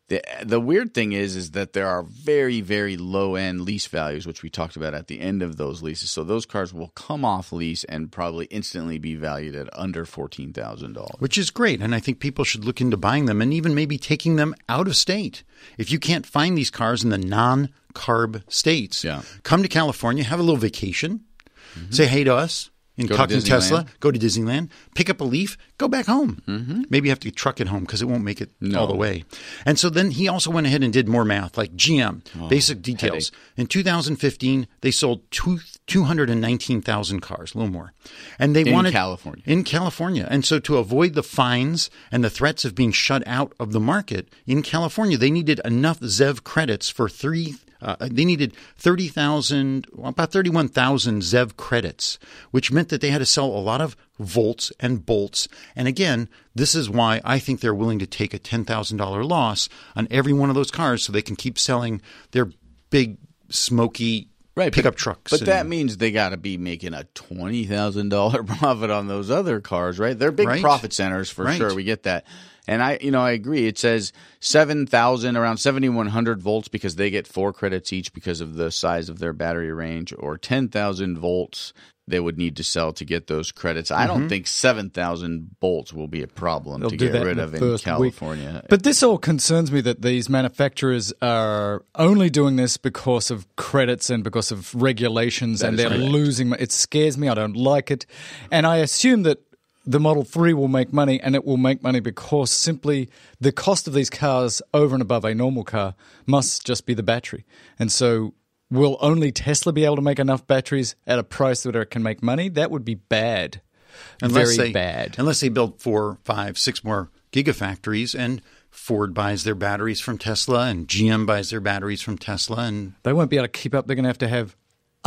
the the weird thing is is that there are very very low end lease values which we talked about at the end of those leases. So those cars will come off lease and probably instantly be valued at under $14,000. which is great. And I think people should look into buying them and even maybe taking them out of state. If you can't find these cars in the non CARB states, Yeah. come to California, have a little vacation, say hey to us. In Go to Tesla, go to Disneyland, pick up a leaf, go back home. Mm-hmm. Maybe you have to truck it home because it won't make it all the way. And so then he also went ahead and did more math, like GM, Oh, basic details. In 2015, they sold two, 219,000 cars, a little more. And they In wanted California. in California. And so to avoid the fines and the threats of being shut out of the market in California, they needed enough ZEV credits for three. Uh, they needed 30,000, well, about 31,000 ZEV credits, which meant that they had to sell a lot of volts and bolts. And again, this is why I think they're willing to take a $10,000 loss on every one of those cars so they can keep selling their big, smoky right, pickup but, trucks. But that means they got to be making a twenty thousand dollar profit on those other cars, right? They're big Right. profit centers for Right. sure. We get that, and I, you know, I agree. It says seven thousand, around seventy one hundred volts because they get four credits each because of the size of their battery range, or ten thousand volts they would need to sell to get those credits. I don't think seven thousand volts will be a problem Mm-hmm. They'll to get rid in of in first week. California. But this all concerns me that these manufacturers are only doing this because of credits and because of regulations, and they're correct. losing. It scares me. I don't like it, and I assume that the Model Three will make money, and it will make money because simply the cost of these cars over and above a normal car must just be the battery, and so. Will only Tesla be able to make enough batteries at a price that it can make money? That would be bad. Very they, bad. Unless they build four, five, six more gigafactories and Ford buys their batteries from Tesla and GM buys their batteries from Tesla and they won't be able to keep up. They're going to have to have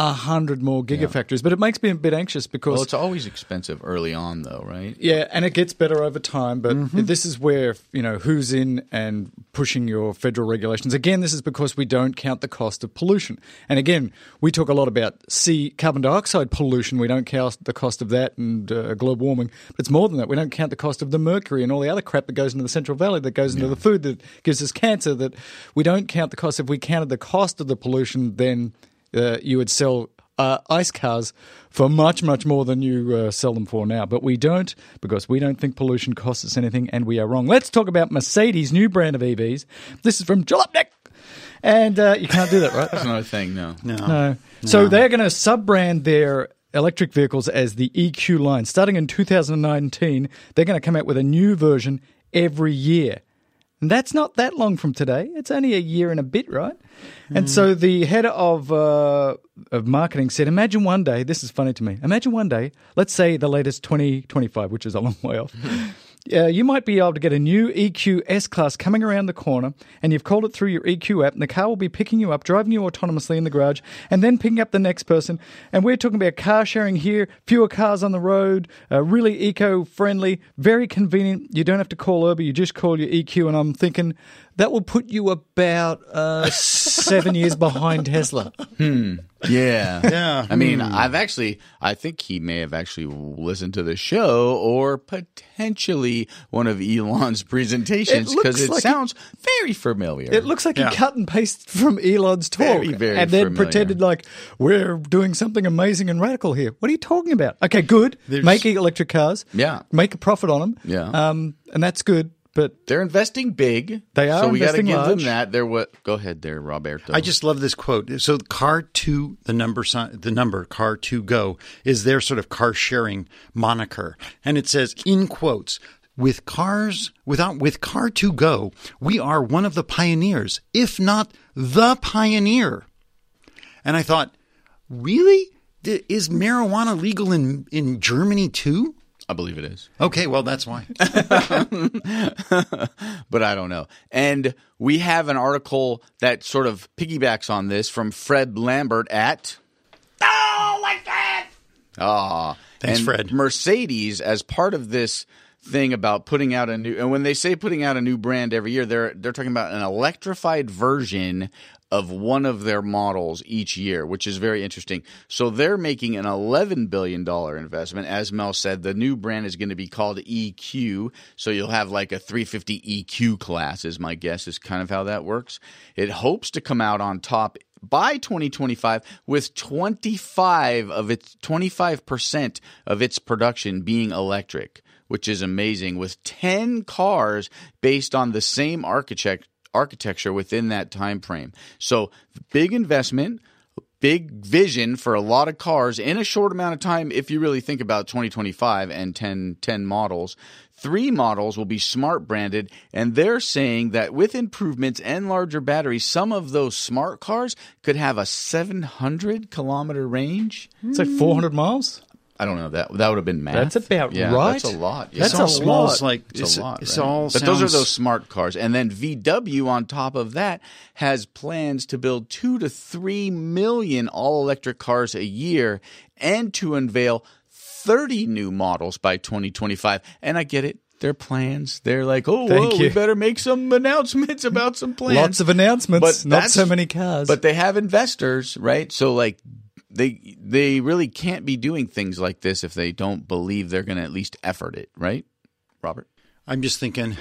a hundred more gigafactories. But it makes me a bit anxious because well, it's always expensive early on, though, right? yeah, and it gets better over time. But Mm-hmm. this is where you know who's in and pushing your federal regulations. Again, this is because we don't count the cost of pollution. And again, we talk a lot about C carbon dioxide pollution. We don't count the cost of that and uh, global warming. But it's more than that. We don't count the cost of the mercury and all the other crap that goes into the Central Valley, that goes into the food that gives us cancer. That we don't count the cost. If we counted the cost of the pollution, then uh, you would sell uh, ICE cars for much, much more than you uh, sell them for now. But we don't because we don't think pollution costs us anything, and we are wrong. Let's talk about Mercedes' new brand of EVs. This is from Jalopnik. And uh, you can't do that, right? That's another thing. No, No. So they're going to sub brand their electric vehicles as the EQ line. Starting in 2019, they're going to come out with a new version every year. And that's not that long from today. It's only a year and a bit, right? And so the head of uh, of marketing said, "Imagine one day. This is funny to me. Imagine one day. Let's say the latest 2025, which is a long way off." Uh, you might be able to get a new EQ S Class coming around the corner, and you've called it through your EQ app, and the car will be picking you up, driving you autonomously in the garage, and then picking up the next person. And we're talking about car sharing here, fewer cars on the road, uh, really eco friendly, very convenient. You don't have to call Uber, you just call your EQ. And I'm thinking that will put you about uh, seven years behind Tesla. Yeah. Yeah. I mean, I've actually, I think he may have actually listened to the show or potentially one of Elon's presentations because looks it, like sounds very familiar. It looks like Yeah. he cut and pasted from Elon's talk Very, very and then familiar. pretended like we're doing something amazing and radical here. What are you talking about? Okay, good. There's- Make electric cars. Yeah. Make a profit on them. Yeah. Um, and that's good. But They're investing big. They are So we got to investing give large. them that. They're what? Go ahead there, Roberto. I just love this quote. So car two, the number sign, the number car two go is their sort of car sharing moniker, and it says in quotes. With cars, without with car2go, we are one of the pioneers, if not the pioneer. And I thought, really, is marijuana legal in in Germany too? I believe it is. Okay, well that's why. but I don't know. And we have an article that sort of piggybacks on this from Fred Lambert at Oh like that. Ah. Thanks, and Fred. Mercedes as part of this thing about putting out a new and when they say putting out a new brand every year, they're they're talking about an electrified version of one of their models each year, which is very interesting. So they're making an $11 billion investment. As Mel said, the new brand is going to be called EQ. So you'll have like a 350 EQ class, is my guess, is kind of how that works. It hopes to come out on top by 2025 with 25 of its 25% of its production being electric which is amazing with 10 cars based on the same architect architecture within that time frame. So big investment, big vision for a lot of cars in a short amount of time if you really think about 2025 and 10 10 models. Three models will be smart branded, and they're saying that with improvements and larger batteries, some of those smart cars could have a 700 kilometer range. It's like 400 miles. I don't know that that would have been math. That's about yeah, right. That's a lot. Yeah. That's It's a small. lot. It's like It's, it's, a lot. It's right? all. but those are those smart cars, and then VW on top of that has plans to build two to three million all electric cars a year, and to unveil thirty new models by 2025. And I get it. Their plans. They're like, oh, Thank whoa, we better make some announcements about some plans. Lots of announcements, But not so many cars. But they have investors, right? So like they they really can't be doing things like this if they don't believe they're going to at least effort it, right? Robert. I'm just thinking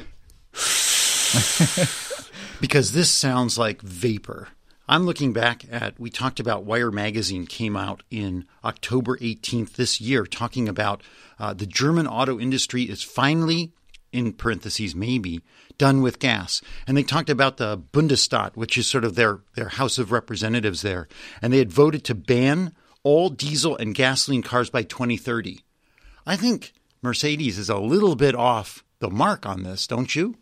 because this sounds like vapor. I'm looking back at we talked about Wired magazine came out in October 18th this year talking about uh, the German auto industry is finally in parentheses maybe done with gas and they talked about the Bundestag, which is sort of their their house of representatives there and they had voted to ban all diesel and gasoline cars by 2030 I think Mercedes is a little bit off the mark on this, don't you?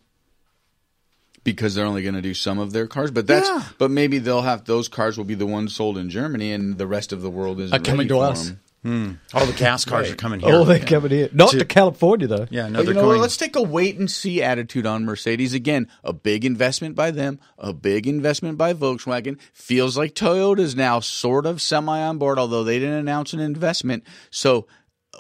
because they're only going to do some of their cars. But that's Yeah. but maybe they'll have those cars will be the ones sold in Germany, and the rest of the world is Are coming to us. Hmm. All the gas cars are coming here. Oh, they're coming here. Not To- to California, though. yeah, no, But they're you know, going. let's take a wait and see attitude on Mercedes. Again, a big investment by them, a big investment by Volkswagen. Feels like Toyota's now sort of semi on board, although they didn't announce an investment. So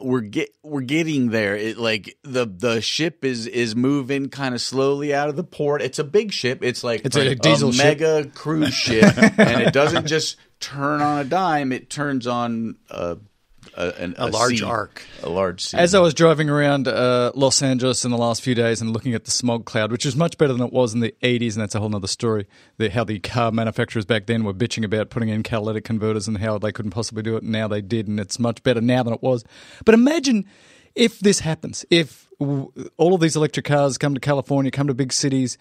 we're get we're getting there. It like the the ship is is moving kind of slowly out of the port. It's a big ship. It's like It's a diesel ship. mega cruise ship, and it doesn't just turn on a dime. It turns on a a, an- A large sea. arc. a large sea. As I was driving around uh, Los Angeles in the last few days and looking at the smog cloud, which is much better than it was in the 80s, and that's a whole other story, the, how the car manufacturers back then were bitching about putting in catalytic converters and how they couldn't possibly do it, and now they did, and it's much better now than it was. But imagine if this happens, if w- all of these electric cars come to California, come to big cities,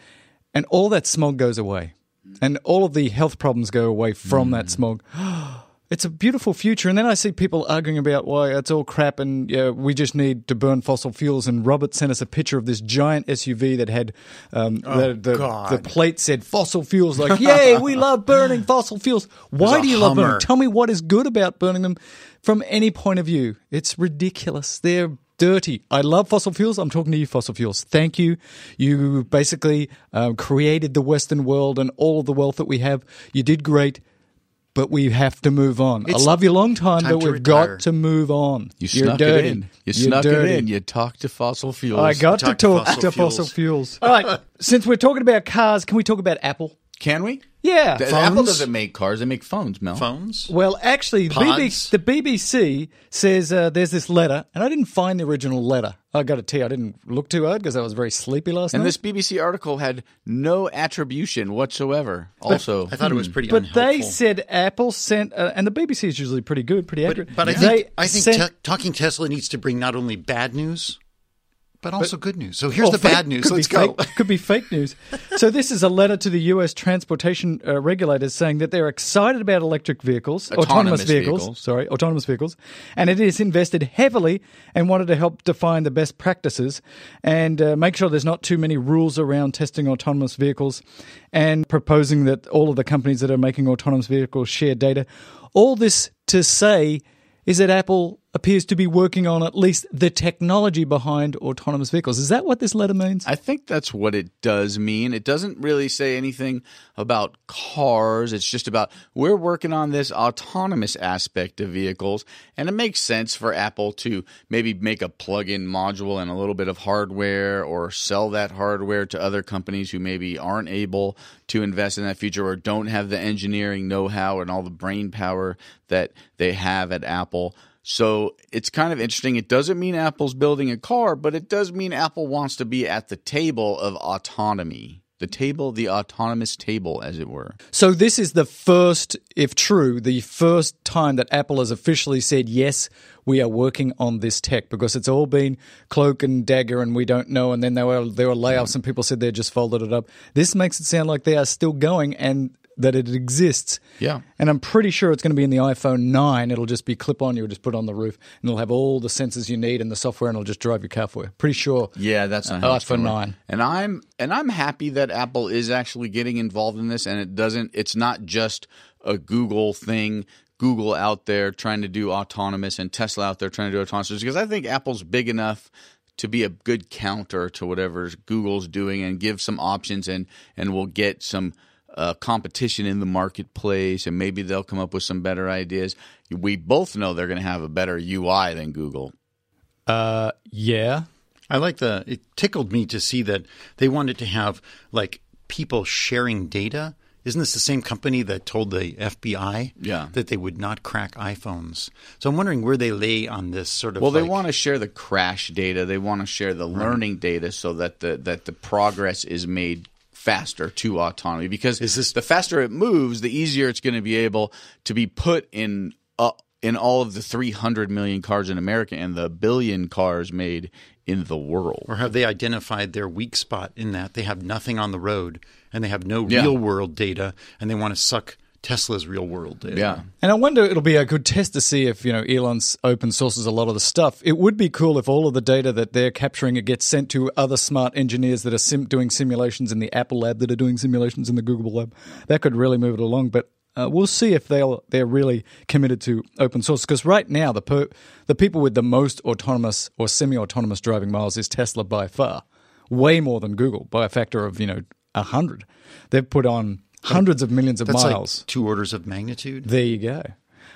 and all that smog goes away, and all of the health problems go away from that smog. It's a beautiful future, and then I see people arguing about why it's all crap and yeah, we just need to burn fossil fuels. And Robert sent us a picture of this giant SUV that had um, the, the, God. the plate said fossil fuels. Like, yay, we love burning fossil fuels. Why do you love burning? Tell me what is good about burning them from any point of view. It's ridiculous. They're dirty. I love fossil fuels. I'm talking to you, fossil fuels. Thank you. You basically um, created the Western world and all of the wealth that we have. You did great. But we have to move on. I love you a long time, time but we've retire. got to move on. You You're snuck dirty. it in. You You're snuck dirty. it in. You talked to fossil fuels. I got to Talk to fossil to fuels. fossil fuels. All right. Since we're talking about cars, can we talk about Apple? Can we? Yeah. The- Phones? Apple doesn't make cars; they make phones. Mel. Phones? Well, actually, Pods? BBC, the BBC says uh, there's this letter, and I didn't find the original letter. I got to tell you, I didn't look too hard because I was very sleepy last night. And this BBC article had no attribution whatsoever. Also, I thought it was pretty but they unhelpful. said Apple sent, uh, and the BBC is usually pretty good, pretty accurate. But, but I They think I think sent- te- talking Tesla needs to bring not only bad news, but also good news. So here's the fake- bad news. Let's go. fake- could be fake news. so this is a letter to the U.S. transportation uh, regulators saying that they're excited about electric vehicles, autonomous, Autonomous vehicles, vehicles. Sorry, autonomous vehicles, and it is invested heavily and wanted to help define the best practices and uh, make sure there's not too many rules around testing autonomous vehicles, and proposing that all of the companies that are making autonomous vehicles share data. All this to say is that Apple appears to be working on at least the technology behind autonomous vehicles. Is that what this letter means? I think that's what it does mean. It doesn't really say anything about cars. It's just about we're working on this autonomous aspect of vehicles. And it makes sense for Apple to maybe make a plug in module and a little bit of hardware or sell that hardware to other companies who maybe aren't able to invest in that future or don't have the engineering know how and all the brain power that they have at Apple. So it's kind of interesting. It doesn't mean Apple's building a car, but it does mean Apple wants to be at the table of autonomy. The table, the autonomous table, as it were. So this is the first, if true, the first time that Apple has officially said yes, we are working on this tech because it's all been cloak and dagger and we don't know. And then there were there were layoffs and people said they just folded it up. This makes it sound like they are still going and that it exists. Yeah. And I'm pretty sure it's going to be in the iPhone 9. It'll just be clip on. You'll just put it on the roof and it'll have all the sensors you need and the software and it'll just drive your car for you. Pretty sure. Yeah, that's not Uh, iPhone 9. And I'm and I'm happy that Apple is actually getting involved in this, and it doesn't. It's not just a Google thing. Google out there trying to do autonomous, and Tesla out there trying to do autonomous. Because I think Apple's big enough to be a good counter to whatever Google's doing, and give some options, and and we'll get some. Uh, competition in the marketplace, and maybe they'll come up with some better ideas. We both know they're going to have a better UI than Google. Uh, yeah. I like the. It tickled me to see that they wanted to have like people sharing data. Isn't this the same company that told the FBI Yeah. that they would not crack iPhones? So I'm wondering where they lay on this sort of. Well, they like- want to share the crash data. They want to share the learning data so that the that the progress is made faster to autonomy. Because Is this- the faster it moves, the easier it's going to be able to be put in uh, in all of the 300 million cars in America and the billion cars made in the world. Or have they identified their weak spot in that they have nothing on the road and they have no Yeah. real world data and they want to suck Tesla's real world data? Yeah. And I wonder it'll be a good test to see if, you know, Elon's open sources a lot of the stuff. It would be cool if all of the data that they're capturing it gets sent to other smart engineers that are sim- doing simulations in the Apple lab that are doing simulations in the Google lab. That could really move it along, but uh, we'll see if they'll they're really committed to open source because right now the per- the people with the most autonomous or semi-autonomous driving miles is Tesla by far, way more than Google by a factor of you know a hundred. They've put on hundreds of millions of miles. like two orders of magnitude. There you go.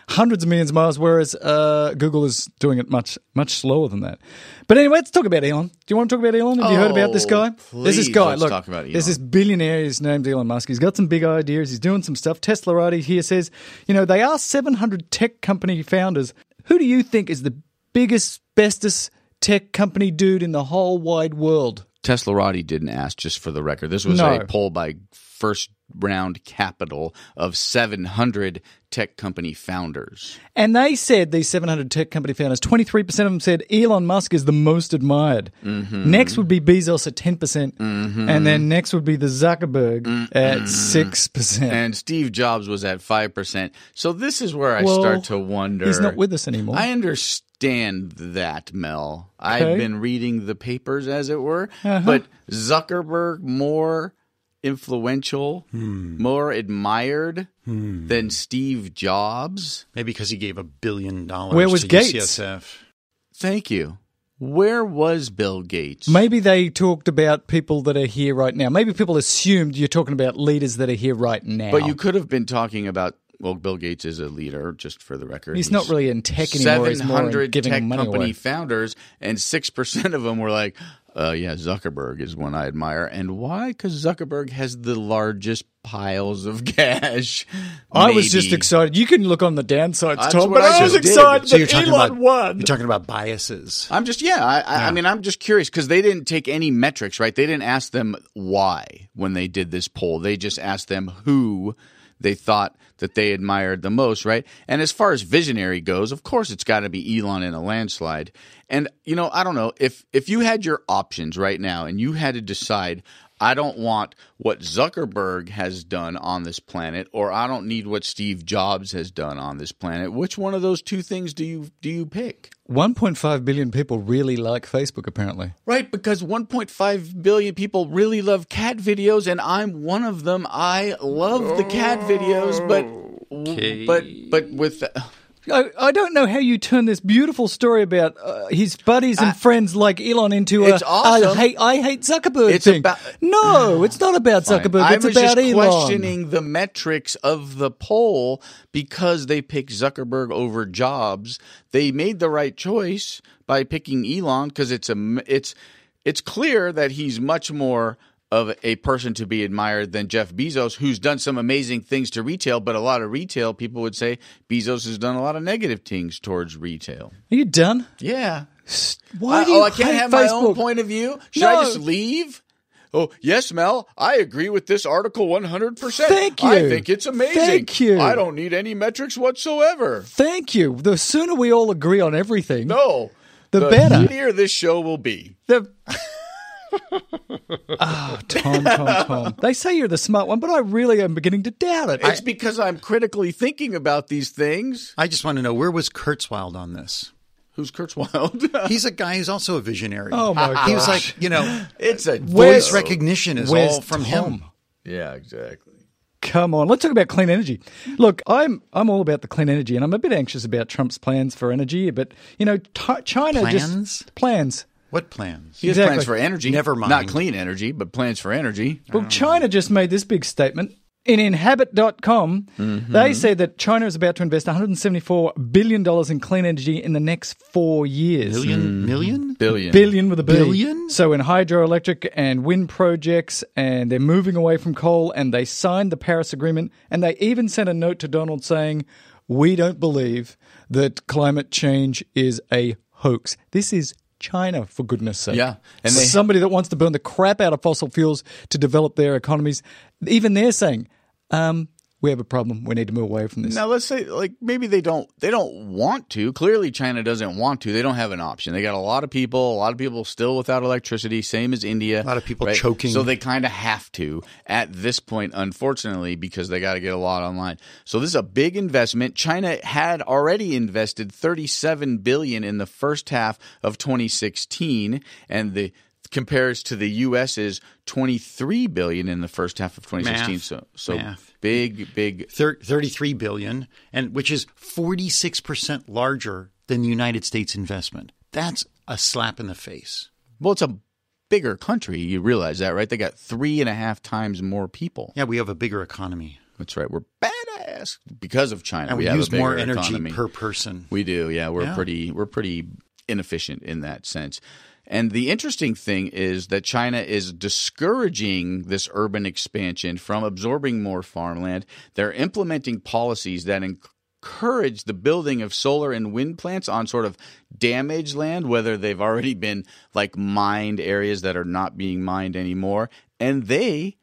Hundreds of millions of miles, whereas uh, Google is doing it much, much slower than that. But anyway, let's talk about Elon. Do you want to talk about Elon? Have you heard about this Oh, guy? There's this guy. let's Look, talk about there's this billionaire. His name's Elon Musk. He's got some big ideas. He's doing some stuff. Teslarati here says, you know, they asked 700 tech company founders, who do you think is the biggest, bestest tech company dude in the whole wide world? Tesla, didn't ask, just for the record. This was No. a poll by First Round Capital of 700 tech company founders. And they said, these 700 tech company founders, 23% of them said Elon Musk is the most admired. Mm-hmm. Next would be Bezos at 10%. percent And then next would be the Zuckerberg at 6%. and Steve Jobs was at 5%. So this is where I Well, start to wonder. He's not with us anymore. I understand that, Mel. Okay. I've been reading the papers, as it were. Uh-huh. But Zuckerberg more influential, Hmm. more admired than Steve Jobs? Maybe because he gave a billion dollars Where was to Gates? UCSF. Thank you. Where was Bill Gates? Maybe they talked about people that are here right now. Maybe people assumed you're talking about leaders that are here right now. But you could have been talking about. Well, Bill Gates is a leader, just for the record. He's not really in tech anymore. He's more in 700 giving tech money company away. founders, and six percent of them were like, uh, "Yeah, Zuckerberg is one I admire." And why? Because Zuckerberg has the largest piles of cash. I was just excited. You can look on the downsides, That's Tom, but I I was excited So you're that Elon about won. You're talking about biases. I'm just yeah. I, I, I mean, I'm just curious because they didn't take any metrics, right? They didn't ask them why when they did this poll. They just asked them who they thought that they admired the most, right? And as far as visionary goes, of course, it's got to be Elon in a landslide. And you know, I don't know if if you had your options right now and you had to decide. I don't want what Zuckerberg has done on this planet, or I don't need what Steve Jobs has done on this planet. Which one of those two things do you do you pick? 1.5 billion people really like Facebook, apparently. Right, because 1.5 billion people really love cat videos, and I'm one of them. I love the cat videos, but oh, Okay. but but with I, I don't know how you turn this beautiful story about uh, his buddies and friends like Elon into a awesome. I hate I hate Zuckerberg It's thing. about- no, it's not about Zuckerberg. I it's was about just Elon. questioning the metrics of the poll because they picked Zuckerberg over Jobs. They made the right choice by picking Elon because it's a it's it's clear that he's much more of a person to be admired than Jeff Bezos, who's done some amazing things to retail, but a lot of retail people would say Bezos has done a lot of negative things towards retail. Are you done? Yeah. Why I- do you oh, I can't have Facebook? my own point of view. Should I just leave? Oh, yes, Mel. I agree with this article 100%. Thank you. I think it's amazing. Thank you. I don't need any metrics whatsoever. Thank you. The sooner we all agree on everything, No. The better. shittier this show will be. the. oh, Tom, Tom, Tom. They say you're the smart one, but I really am beginning to doubt it. It's because I'm critically thinking about these things. I just want to know where was Kurzweil on this? Who's Kurzweil? He's a guy who's also a visionary. Oh, my god! He was gosh. like, you know, it's a voice joke. recognition is Where's all from Tom? him. Yeah, exactly. Come on, let's talk about clean energy. Look, I'm I'm all about the clean energy, and I'm a bit anxious about Trump's plans for energy. But you know, t- China Plans? just plans. What plans? He has Exactly. plans for energy. Never mind. Not clean energy, but plans for energy. Well, China just made this big statement. In Inhabitat.com, Mm-hmm. they say that China is about to invest $174 billion in clean energy in the next four years. Million? Million? Billion. Billion with a B. Billion? So in hydroelectric and wind projects, and they're moving away from coal, and they signed the Paris Agreement, and they even sent a note to Donald saying, "We don't believe that climate change is a hoax. This is." China, for goodness sake. Yeah, and they- somebody that wants to burn the crap out of fossil fuels to develop their economies, even they're saying, um, we have a problem. We need to move away from this. Now let's say like maybe they don't they don't want to. Clearly China doesn't want to. They don't have an option. They got a lot of people, a lot of people still without electricity, same as India. A lot of people right? choking. So they kind of have to at this point unfortunately because they got to get a lot online. So this is a big investment. China had already invested 37 billion in the first half of 2016 and the compares to the US's 23 billion in the first half of 2016. Math. So so Math. big big Thir- 33 billion, and which is 46% larger than the United States investment. That's a slap in the face. Well, it's a bigger country. You realize that, right? They got three and a half times more people. Yeah, we have a bigger economy. That's right. We're badass because of China. And we, have use a more energy economy. per person. We do. Yeah, we're Yeah. pretty. We're pretty inefficient in that sense. And the interesting thing is that China is discouraging this urban expansion from absorbing more farmland. They're implementing policies that encourage the building of solar and wind plants on sort of damaged land, whether they've already been like mined areas that are not being mined anymore. And they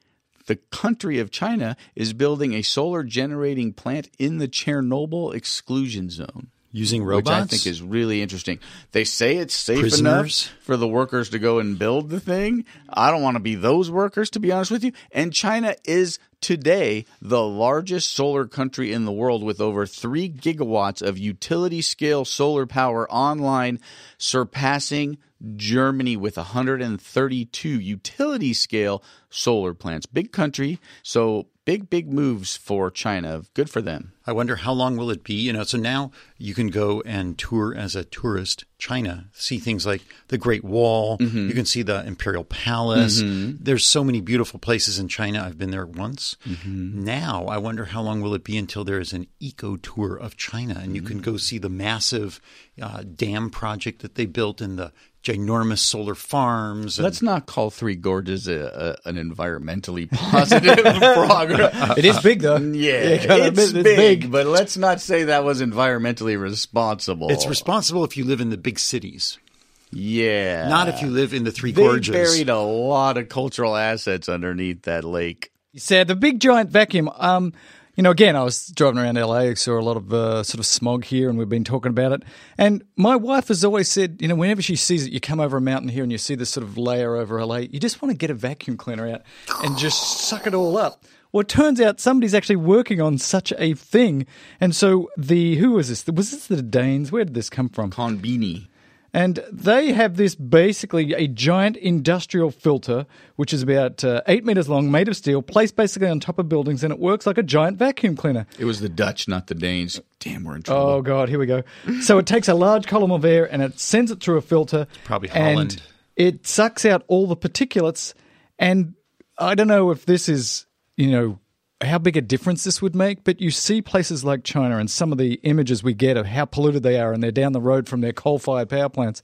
the country of China is building a solar generating plant in the Chernobyl exclusion zone. Using robots, Which I think is really interesting. They say it's safe Prisoners? enough for the workers to go and build the thing. I don't want to be those workers, to be honest with you. And China is today the largest solar country in the world with over 3 gigawatts of utility scale solar power online, surpassing Germany with 132 utility scale solar plants. Big country, so big, big moves for China. Good for them. I wonder how long will it be? You know, so now you can go and tour as a tourist China, see things like the Great Wall. Mm-hmm. You can see the Imperial Palace. There's so many beautiful places in China. I've been there once. Mm-hmm. Now I wonder how long will it be until there is an eco tour of China, and you can Mm-hmm. go see the massive uh, dam project that they built in the ginormous solar farms. and- Let's not call Three Gorges a, a, an environmentally positive program. It is big, though. Yeah, You gotta it's, admit, big, but let's not say that was environmentally responsible. it's responsible if you live in the big cities, yeah, not if you live in the Three They Gorges. buried a lot of cultural assets underneath that lake. So the big giant vacuum. Um, you know, again, I was driving around LA, I saw a lot of uh, sort of smog here, and we've been talking about it. And my wife has always said, you know, whenever she sees it, you come over a mountain here and you see this sort of layer over LA, you just want to get a vacuum cleaner out and just suck it all up. Well, it turns out somebody's actually working on such a thing, and so the who was this? Was this the Danes? Where did this come from? Konbini. And they have this basically a giant industrial filter, which is about uh, eight meters long, made of steel, placed basically on top of buildings, and it works like a giant vacuum cleaner. It was the Dutch, not the Danes. Damn, we're in trouble. Oh god, here we go. So it takes a large column of air and it sends it through a filter. Probably and Holland. It sucks out all the particulates, and I don't know if this is you know how big a difference this would make, but you see places like China and some of the images we get of how polluted they are, and they're down the road from their coal-fired power plants,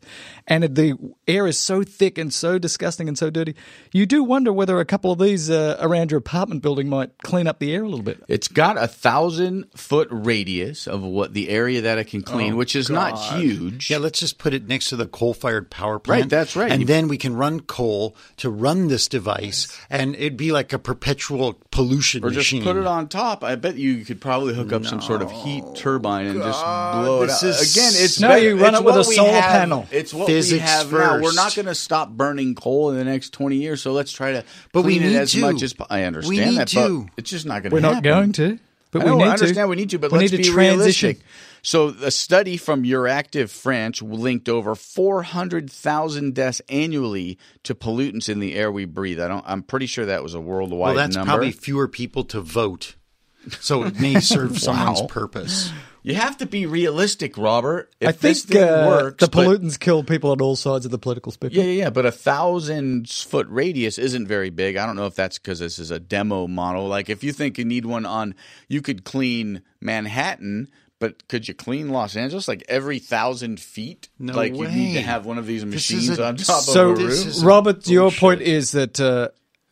and the air is so thick and so disgusting and so dirty. You do wonder whether a couple of these uh, around your apartment building might clean up the air a little bit. It's got a thousand foot radius of what the area that it can clean, which is not huge. Yeah, let's just put it next to the coal-fired power plant. Right, that's right. And You- then we can run coal to run this device, and it'd be like a perpetual pollution or just machine. put it on top. I bet you could probably hook up some sort of heat turbine and just blow it this out. is- Again, it's No, bet- you run it's it with a we solar have- panel. It's what we Physics have now. We're not going to stop burning coal in the next twenty years. So let's try to But we clean it need as to. much as po- I We understand need that, to. but it's just not going to. We're not going to, but I we need I understand to. we need to, but we let's need to be transition. realistic. So, a study from Euractiv France linked over 400,000 deaths annually to pollutants in the air we breathe. I don't. I'm pretty sure that was a worldwide well, that's number. probably fewer people to vote, so it may serve someone's purpose. You have to be realistic, Robert. If I this think thing uh, works, the but- pollutants kill people on all sides of the political spectrum. Yeah, yeah, yeah. But a thousand foot radius isn't very big. I don't know if that's because this is a demo model. Like, if you think you need one on, you could clean Manhattan, but could you clean Los Angeles? Like every thousand feet? No like you need to have one of these machines a- on top So, of a this roof. is- Robert, your point is that uh,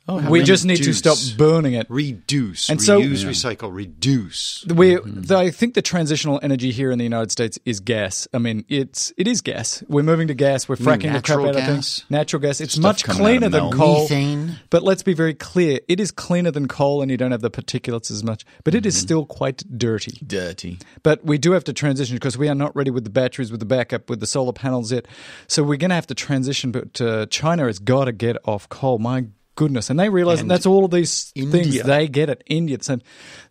how we many just need to stop burning it. Reduce, And so- reuse, recycle, reduce. We, the, I think the transitional energy here in the United States is gas. I mean, it's it is gas. We're moving to gas. We're fracking the crap natural out of gas? things. Natural gas. It's Stuff much cleaner than coal. Methane. But let's be very clear: it is cleaner than coal, and you don't have the particulates as much. But it is still quite dirty. Dirty. But we do have to transition because we are not ready with the batteries, with the backup, with the solar panels yet. So we're going to have to transition. But uh, China has got to get off coal. My goodness, and they realize And that that's all of these things. They get it. India, it's,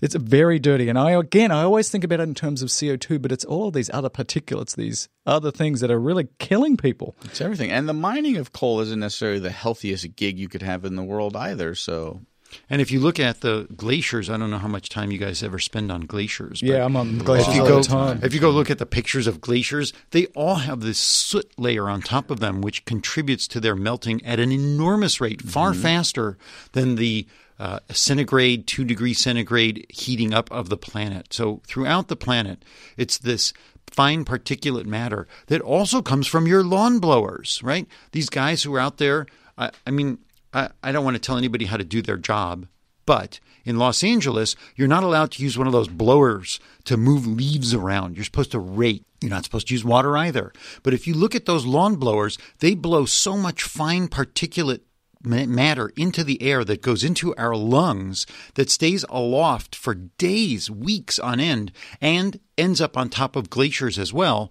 it's very dirty. And I again, I always think about it in terms of CO two, but it's all of these other particulates, these other things that are really killing people. It's everything. And the mining of coal isn't necessarily the healthiest gig you could have in the world either. So, And if you look at the glaciers, I don't know how much time you guys ever spend on glaciers. Yeah, I'm on glaciers all the time. If you go look at the pictures of glaciers, they all have this soot layer on top of them, which contributes to their melting at an enormous rate, far Mm-hmm. faster than the uh, centigrade, two degree centigrade heating up of the planet. So throughout the planet, it's this fine particulate matter that also comes from your lawn blowers, right? These guys who are out there, I, I mean, I, I don't want to tell anybody how to do their job, but in Los Angeles, you're not allowed to use one of those blowers to move leaves around. You're supposed to rake. You're not supposed to use water either. But if you look at those lawn blowers, they blow so much fine particulate matter into the air that goes into our lungs that stays aloft for days, weeks on end, and ends up on top of glaciers as well.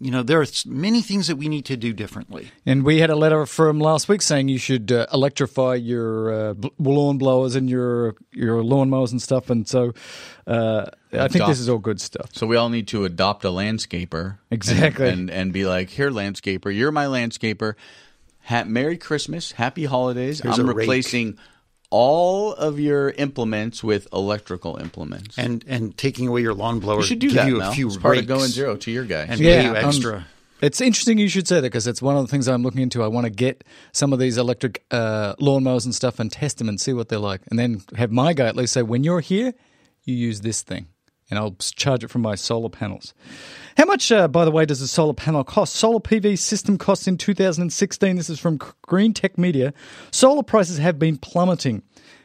You know, there are many things that we need to do differently. And we had a letter from last week saying you should uh, electrify your uh, lawn blowers and your your lawnmowers and stuff. And so uh, I think this is all good stuff. so we all need to adopt a landscaper. Exactly. And, and, and be like, here, landscaper, you're my landscaper. Ha- Merry Christmas. Happy holidays. Here's I'm replacing. rake. Replacing all of your implements with electrical implements. And and taking away your lawn blower you should do give that, you Mel. a few it's part of going zero to your guy. and Yeah, pay you um, extra. It's interesting you should say that because it's one of the things I'm looking into. I want to get some of these electric uh, lawnmowers and stuff and test them and see what they're like, and then have my guy at least say, "When you're here, you use this thing," and I'll charge it from my solar panels. How much, uh, by the way, does a solar panel cost? Solar PV system costs in 2016. This is from Green Tech Media. Solar prices have been plummeting.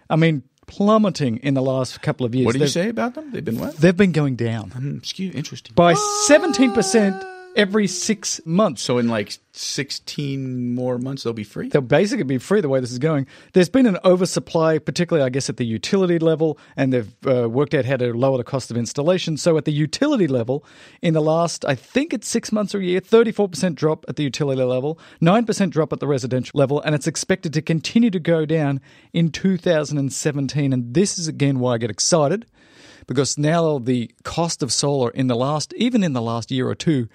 I mean, plummeting in the last couple of years. what do you They've- say about them? They've been what? They've been going down Hmm, Excuse, interesting. by 17% every six months. So in like 16 more months, they'll be free. They'll basically be free the way this is going. There's been an oversupply, particularly, I guess, at the utility level, and they've uh, worked out how to lower the cost of installation. So, at the utility level, in the last, I think it's six months or a year, 34% drop at the utility level, 9% drop at the residential level, and it's expected to continue to go down in 2017. And this is again why I get excited because now the cost of solar in the last, even in the last year or two,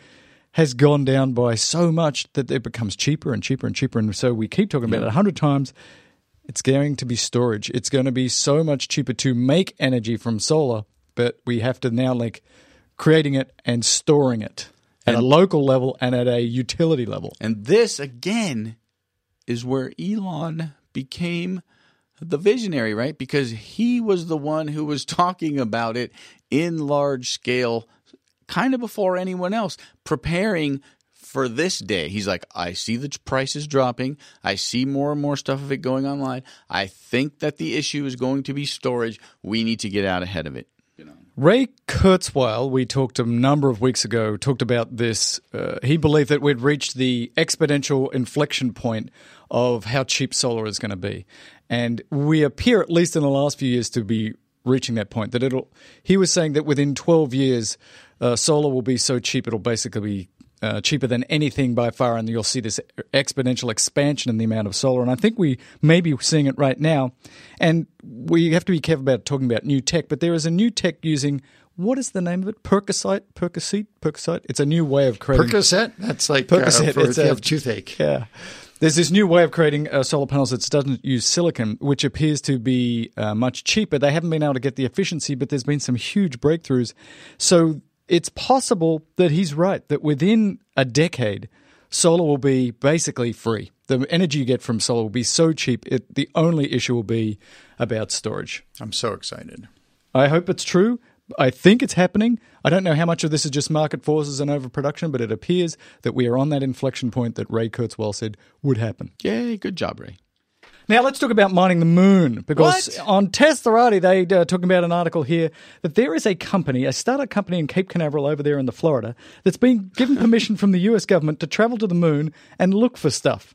has gone down by so much that it becomes cheaper and cheaper and cheaper. And so we keep talking about it a hundred times. It's going to be storage. It's going to be so much cheaper to make energy from solar, but we have to now like creating it and storing it at a local level and at a utility level. And this again is where Elon became the visionary, right? Because he was the one who was talking about it in large scale kind of before anyone else, preparing for this day. He's like, I see the prices dropping. I see more and more stuff of it going online. I think that the issue is going to be storage. We need to get out ahead of it. Ray Kurzweil, we talked a number of weeks ago, talked about this. Uh, he believed that we'd reached the exponential inflection point of how cheap solar is going to be. And we appear, at least in the last few years, to be reaching that point. That it'll. He was saying that within 12 years, uh, solar will be so cheap it'll basically be uh, cheaper than anything by far, and you'll see this exponential expansion in the amount of solar. And I think we may be seeing it right now. And we have to be careful about talking about new tech, but there is a new tech using what is the name of it? Percocet, Percocet, Percocet. It's a new way of creating Percocet? That's like Percocet, uh, it's a- toothache. yeah. There's this new way of creating uh, solar panels that doesn't use silicon, which appears to be uh, much cheaper. They haven't been able to get the efficiency, but there's been some huge breakthroughs. So it's possible that he's right, that within a decade, solar will be basically free. The energy you get from solar will be so cheap, it, the only issue will be about storage. I'm so excited. I hope it's true. I think it's happening. I don't know how much of this is just market forces and overproduction, but it appears that we are on that inflection point that Ray Kurzweil said would happen. Yay, good job, Ray. Now let's talk about mining the moon because What? on Teslarati they uh, talking about an article here that there is a company, a startup company in Cape Canaveral over there in the Florida that's been given permission from the U.S. government to travel to the moon and look for stuff.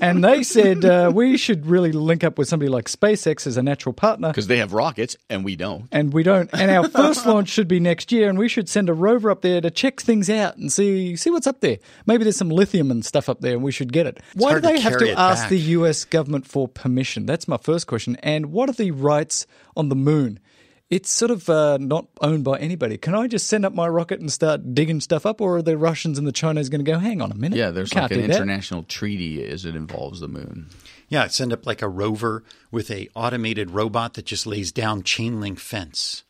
And they said uh, we should really link up with somebody like SpaceX as a natural partner. Because they have rockets and we don't. And we don't. And our first launch should be next year, and we should send a rover up there to check things out and see see what's up there. Maybe there's some lithium and stuff up there, and we should get it. Why do hard to they have to ask back. the U.S. government for permission? That's my first question. And what are the rights on the moon? It's sort of uh, not owned by anybody. Can I just send up my rocket and start digging stuff up, or are the Russians and the Chinese going to go? Hang on a minute. Yeah, there's like an do that." international treaty as it involves the moon. Yeah, send up like a rover with a automated robot that just lays down chain link fence.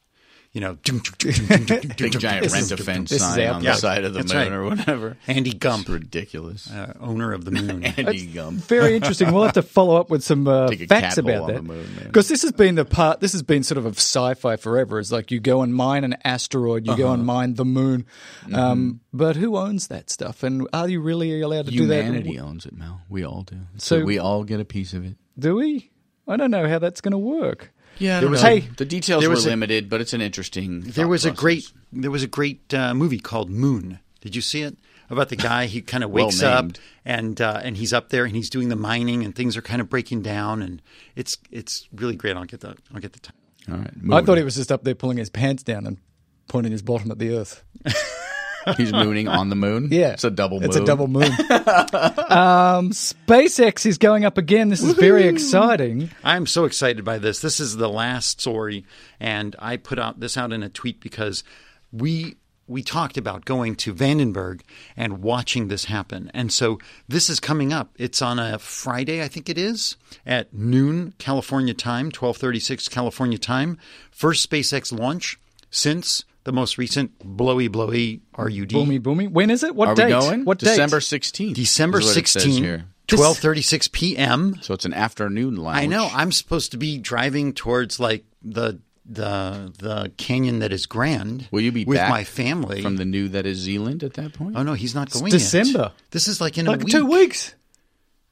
You know, Big giant rent a fence this is sign our- on Yeah, the side of the that's moon right. or whatever. Andy Gump, It's ridiculous. uh, owner of the moon. Andy Gump. Very interesting. We'll have to follow up with some uh, facts about that the moon, man. because this has been the part. This has been sort of of sci-fi forever. It's like you go and mine an asteroid, you Uh-huh. go and mine the moon, Mm-hmm. um, but who owns that stuff? And are you really allowed to Humanity do that? Humanity owns it, Mel. We all do. So, So- we all get a piece of it. Do we? I don't know how that's going to work. Yeah, There was know. a- the details there were a- limited, but it's an interesting. There thought was a great there was a great uh, movie called Moon. Did you see it? About the guy he kind of Well wakes up and uh, and he's up there and he's doing the mining and things are kind of breaking down and it's it's really great. I'll get the I'll get the time. All right, I thought he was just up there pulling his pants down and pointing his bottom at the earth. he's mooning on the moon. Yeah, it's a double. moon. It's a double moon. um, SpaceX is going up again. This is very exciting. I'm so excited by this. This is the last story, and I put out this out in a tweet because we we talked about going to Vandenberg and watching this happen. And so this is coming up. It's on a Friday, I think it is, at noon California time, 1236 California time. First SpaceX launch since the most recent blowy blowy RUD. Boomy, boomy. When is it? What Are date? we going? What? December sixteenth. December 16, here. 1236 p.m. So it's an afternoon launch. I know. I'm supposed to be driving towards like the the the canyon that is Grand. Will you be with back my family from the new that is Zealand at that point? Oh no, he's not going. yet. December. This is like in Like a week. two weeks.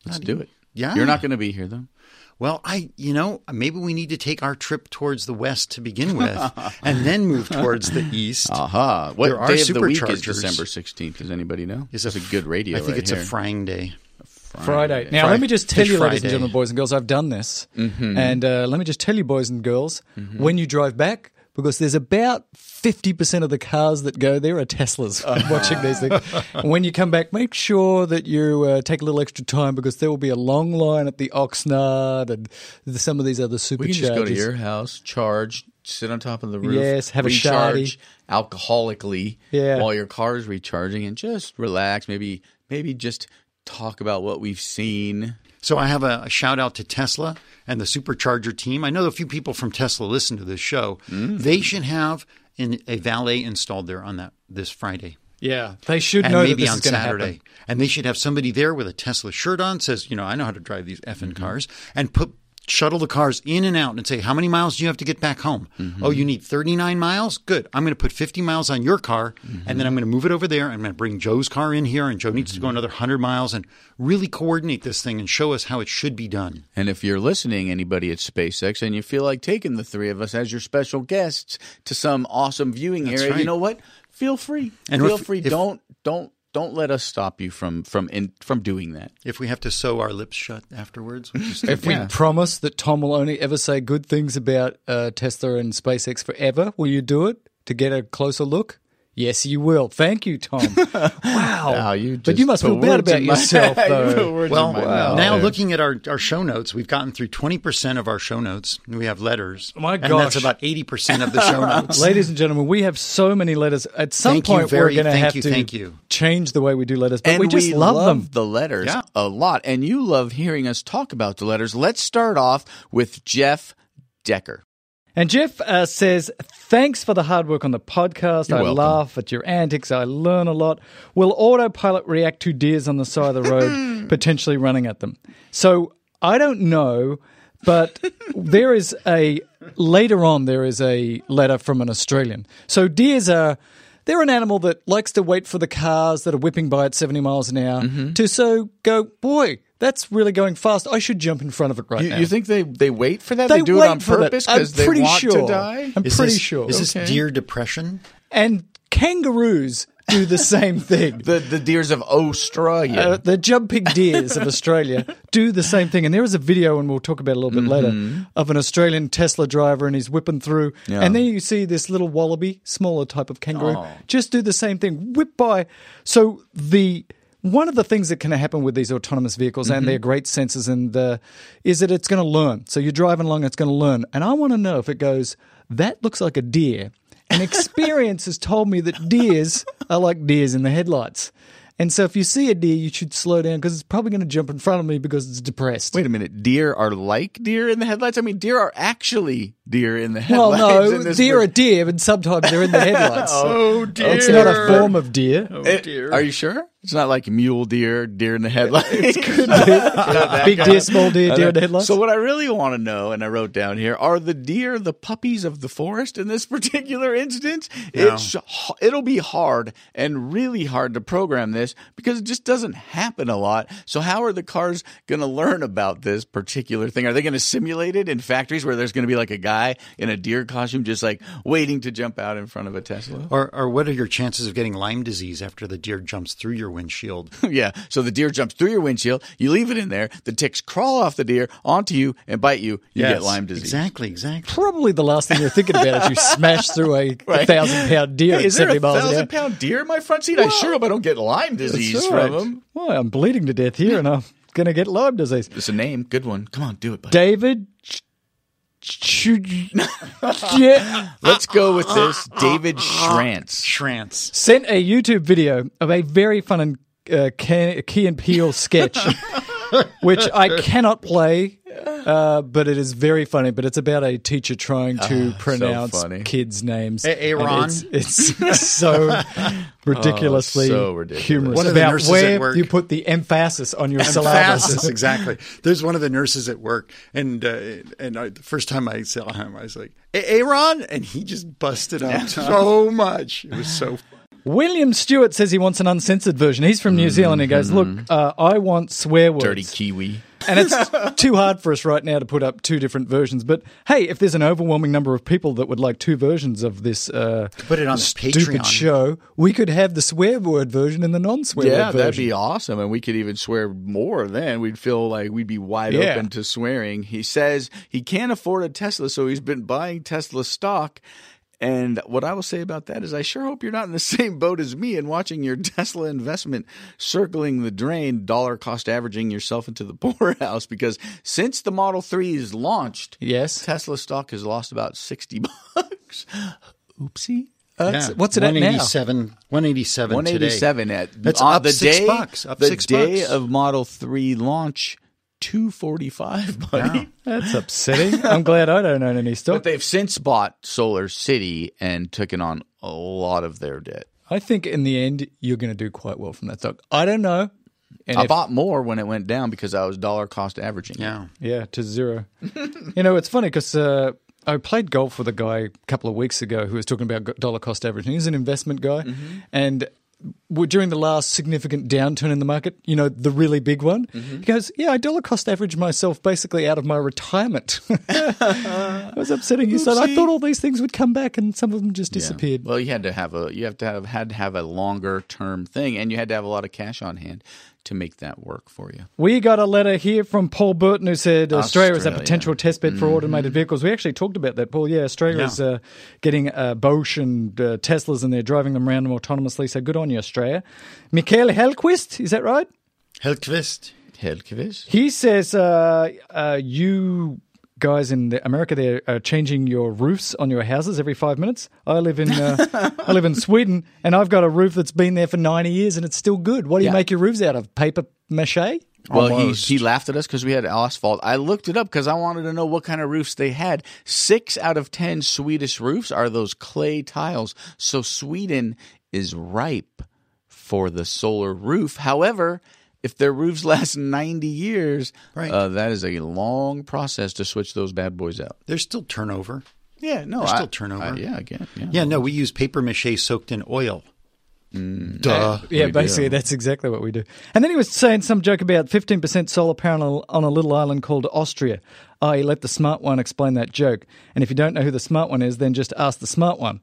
Let's do it. Yeah. you're not going to be here though. Well, I you know maybe we need to take our trip towards the west to begin with, and then move towards the east. Aha! What There are of the week is superchargers. December sixteenth? Does anybody know? Is it's a good radio. I think right it's here. a frying day. Friday. Now, Fri- let me just tell Fish you, ladies and gentlemen, boys and girls, I've done this. And uh, let me just tell you, boys and girls, when you drive back, because there's about 50% of the cars that go there are Teslas watching these things. And when you come back, make sure that you uh, take a little extra time because there will be a long line at the Oxnard and some of these other superchargers. We can just go to your house, charge, sit on top of the roof, Yes, have a recharge alcoholically Yeah. while your car is recharging, and just relax. Maybe, maybe just talk about what we've seen. So I have a, a shout out to Tesla and the supercharger team. I know a few people from Tesla listen to this show. They should have an, a valet installed there on that this Friday. Yeah, they should and know maybe on is going to Saturday. happen. And they should have somebody there with a Tesla shirt on, says, you know, I know how to drive these effing Mm-hmm. cars, and put shuttle the cars in and out and say, how many miles do you have to get back home? Mm-hmm. Oh, you need 39 miles? Good. I'm going to put 50 miles on your car, Mm-hmm. and then I'm going to move it over there. I'm going to bring Joe's car in here, and Joe needs Mm-hmm. to go another 100 miles and really coordinate this thing and show us how it should be done. And if you're listening, anybody at SpaceX, and you feel like taking the three of us as your special guests to some awesome viewing That's area, you know what? Feel free. And feel if- free. if- don't don't don't let us stop you from from in, from doing that. If we have to sew our lips shut afterwards, which is If Yeah. we promise that Tom will only ever say good things about uh, Tesla and SpaceX forever, will you do it to get a closer look? Yes, you will. Thank you, Tom. wow. Wow, you but you must just feel bad about in my- yourself, though. put Well, in my mouth now there. looking at our, our show notes, we've gotten through 20% of our show notes. We have letters. My gosh. And that's about 80% of the show notes. Ladies and gentlemen, we have so many letters. At some Thank point, very- we're going to thank have you, to thank you. change the way we do letters, but and we just love, them. the letters Yeah. a lot, and you love hearing us talk about the letters. Let's start off with Jeff Decker. And Jeff uh, says, Thanks for the hard work on the podcast. You're I welcome. laugh at your antics. I learn a lot. Will autopilot react to deers on the side of the road, potentially running at them? So I don't know, but there is a, later on, there is a letter from an Australian. So deers are. They're an animal that likes to wait for the cars that are whipping by at 70 miles an hour Mm-hmm. to so go, boy, that's really going fast. I should jump in front of it right You, now. you think they, they wait for that? They They, do wait it on for that. purpose I'm because they pretty want sure. to die? I'm Is pretty this, sure. Is this Okay. deer depression? And kangaroos do the same thing. The the deers of Australia. Uh, the jumping deers of Australia do the same thing. And there is a video, and we'll talk about it a little bit later, of an Australian Tesla driver, and he's whipping through. Yeah. And then you see this little wallaby, smaller type of kangaroo, Oh. just do the same thing, whip by. So the. One of the things that can happen with these autonomous vehicles and their great sensors and uh, is that it's going to learn. So you're driving along, it's going to learn. And I want to know if it goes, that looks like a deer. And experience has told me that deers are like deers in the headlights. And so if you see a deer, you should slow down because it's probably going to jump in front of me because it's depressed. Wait a minute. Deer are like deer in the headlights? I mean, deer are actually deer in the headlights. well, no, deer ver- are deer, but sometimes they're in the headlights. Oh, oh, dear. It's not a form of deer. Eh, it- Are you sure? It's not like mule deer, deer in the headlights. It could Big deer, small deer, deer in the headlights. So what I really want to know, and I wrote down here, are the deer the puppies of the forest in this particular instance? It's it'll be hard and really hard to program this because it just doesn't happen a lot. So how are the cars going to learn about this particular thing? Are they going to simulate it in factories where there's going to be like a guy in a deer costume just like waiting to jump out in front of a Tesla? Or, or what are your chances of getting Lyme disease after the deer jumps through your windshield? yeah. So the deer jumps through your windshield. You leave it in there. The ticks crawl off the deer onto you and bite you. You get Lyme disease. Exactly, exactly. Probably the last thing you're thinking about is you smash through a, a Right. thousand pound deer Hey, is there 70 a miles thousand pound deer in my front seat? I sure hope I don't get Lyme disease That's from right. them. Well, I'm bleeding to death here and I'm going to get Lyme disease. It's a name. Good one. Come on, do it, buddy. David. Ch- Ch- yeah, Let's go with this. David Schrantz. Shrants. sent a YouTube video of a very fun and uh, Key Key and Peele sketch, which I cannot play, uh, but it is very funny. But it's about a teacher trying to pronounce funny. kids' names. A- Aaron? It's, it's so ridiculously Oh, so ridiculous. humorous. One of the about nurses at where work- you put the emphasis on your Emphasis, syllables. exactly. There's one of the nurses at work, and uh, and I, the first time I saw him, I was like, "Aaron," and he just busted up so much. It was so. William Stewart says he wants an uncensored version. He's from New Zealand. He goes, "Look, uh, I want swear words." Dirty Kiwi. and it's too hard for us right now to put up two different versions. But hey, if there's an overwhelming number of people that would like two versions of this uh, Put it on the stupid Patreon. show, we could have the swear word version and the non-swear word version. Yeah, word that'd version. be awesome. And we could even swear more then. We'd feel like we'd be wide Yeah. open to swearing. He says he can't afford a Tesla, so he's been buying Tesla stock. And what I will say about that is, I sure hope you're not in the same boat as me and watching your Tesla investment circling the drain, dollar cost averaging yourself into the poorhouse. Because since the Model 3 is launched, Yes. Tesla stock has lost about 60 bucks. Oopsie. Uh, What's it at now? 187, 187 One eighty seven at That's on up the six day, bucks, up the six day bucks. of Model Three launch, two forty five, buddy. That's upsetting. I'm glad I don't own any stock. But they've since bought Solar City and taken on a lot of their debt. I think in the end, you're going to do quite well from that stock. I don't know. And I if- bought more when it went down because I was dollar cost averaging. Yeah. Yeah, to zero. you know, it's funny because uh, I played golf with a guy a couple of weeks ago who was talking about dollar cost averaging. He's an investment guy. And during the last significant downturn in the market, you know, the really big one, mm-hmm. he goes, Yeah, I dollar cost average myself basically out of my retirement. it was upsetting. He said, I thought all these things would come back and some of them just Yeah. disappeared. Well, you had to have a you have to have had to have a longer term thing, and you had to have a lot of cash on hand to make that work for you. We got a letter here from Paul Burton who said Australia, is a Australia. potential test bed for automated vehicles. We actually talked about that, Paul. Yeah, Australia Yeah. is uh, getting uh, Bosch and uh, Teslas and they're driving them around them autonomously. So good on you, Australia. Michael Helquist, is that right? Helkvist. Helkvist. He says uh, uh, you guys in America they're uh, changing your roofs on your houses every five minutes. I live in uh, I live in Sweden and I've got a roof that's been there for ninety years and it's still good. What do you Yeah. make your roofs out of? Paper mache? Well, he, he laughed at us because we had asphalt. I looked it up because I wanted to know what kind of roofs they had. Six out of ten Swedish roofs are those clay tiles. So Sweden is ripe for the solar roof. However, if their roofs last 90 years, Right. uh, that is a long process to switch those bad boys out. There's still turnover. Yeah, no. There's I- still turnover. I- yeah, again. Yeah. Yeah, no, we use paper mache soaked in oil. Mm. Duh. Uh, yeah, We basically, do. that's exactly what we do. And then he was saying some joke about 15% solar panel on a little island called Austria. Oh, he let the smart one explain that joke. And if you don't know who the smart one is, then just ask the smart one.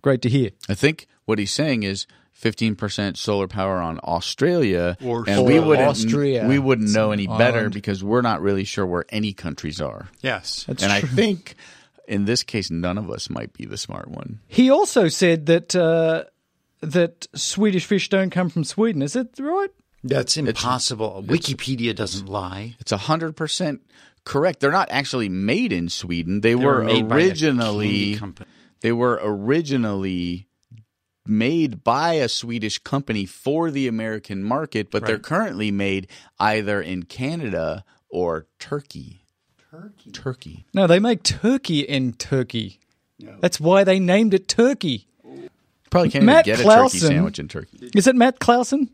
Great to hear. I think what he's saying is 15% solar power on Australia, Or and we wouldn't Austria. we wouldn't know any an better island. because we're not really sure where any countries are. Yes. That's and I think in this case, none of us might be the smart one. He also said that uh, that Swedish fish don't come from Sweden. Is it right? That's impossible. Wikipedia doesn't lie. It's hundred percent correct. They're not actually made in Sweden. They, They were, were made by a originally company. they were originally made by a Swedish company for the American market, but they're currently made either in Canada or Turkey. Turkey. Turkey. No, they make turkey in Turkey. That's why they named it Turkey. Probably can't Matt even get a turkey sandwich in Turkey. Is it Matt Clausen?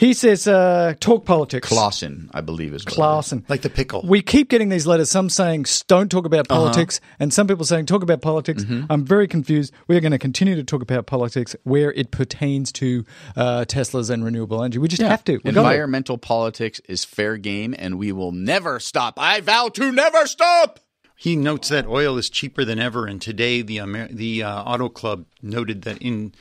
He says, uh, talk politics. Clausen, I believe is what it is. Clausen. Like the pickle. We keep getting these letters, some saying don't talk about politics, and some people saying talk about politics. I'm very confused. We are going to continue to talk about politics where it pertains to uh, Teslas and renewable energy. We just have to. We got to. Environmental politics is fair game, and we will never stop. I vow to never stop. He notes that oil is cheaper than ever, and today the Amer- the uh, Auto Club noted that in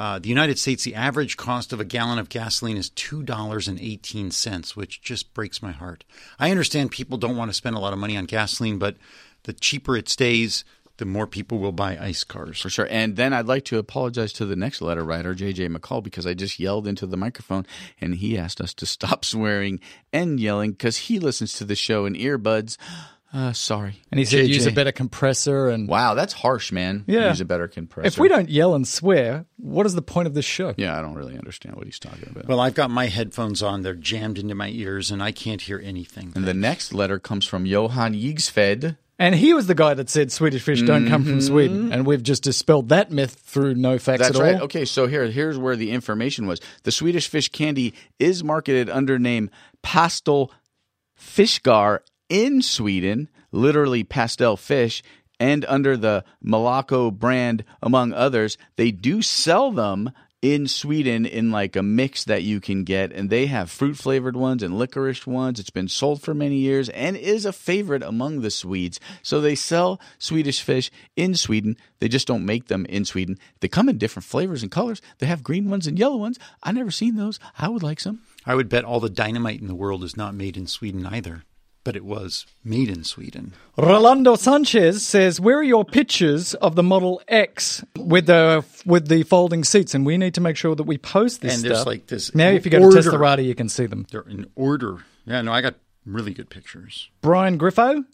uh, the United States, the average cost of a gallon of gasoline is two dollars and eighteen cents, which just breaks my heart. I understand people don't want to spend a lot of money on gasoline, but the cheaper it stays, the more people will buy ICE cars. For sure. And then I'd like to apologize to the next letter writer, JJ McCall, because I just yelled into the microphone and he asked us to stop swearing and yelling because he listens to the show in earbuds. Uh, sorry. And he said use a JJ. better compressor. And Wow, that's harsh, man. Yeah. Use a better compressor. if we don't yell and swear, what is the point of this show? Yeah, I don't really understand what he's talking about. Well, I've got my headphones on; they're jammed into my ears, and I can't hear anything. and the next letter comes from Johan Yigsfed. And he was the guy that said Swedish fish don't come from Sweden. And we've just dispelled that myth through no facts That's at right. all. Okay, so here here's where the information was. The Swedish fish candy is marketed under name Pastel Fishgar in Sweden, literally pastel fish, and under the Malaco brand, among others. They do sell them in Sweden in like a mix that you can get, and they have fruit flavored ones and licorice ones. It's been sold for many years and is a favorite among the Swedes. So they sell Swedish fish in Sweden. They just don't make them in Sweden. They come in different flavors and colors. They have green ones and yellow ones. I never seen those. I would like some. I would bet all the dynamite in the world is not made in Sweden either. But it was made in Sweden. Rolando Sanchez says, "Where are your pictures of the Model X with the with the folding seats?" And we need to make sure that we post this And stuff. like this now, if you go order. to Teslarati, you can see them. They're in order. Yeah, no, I got really good pictures. Brian Griffo,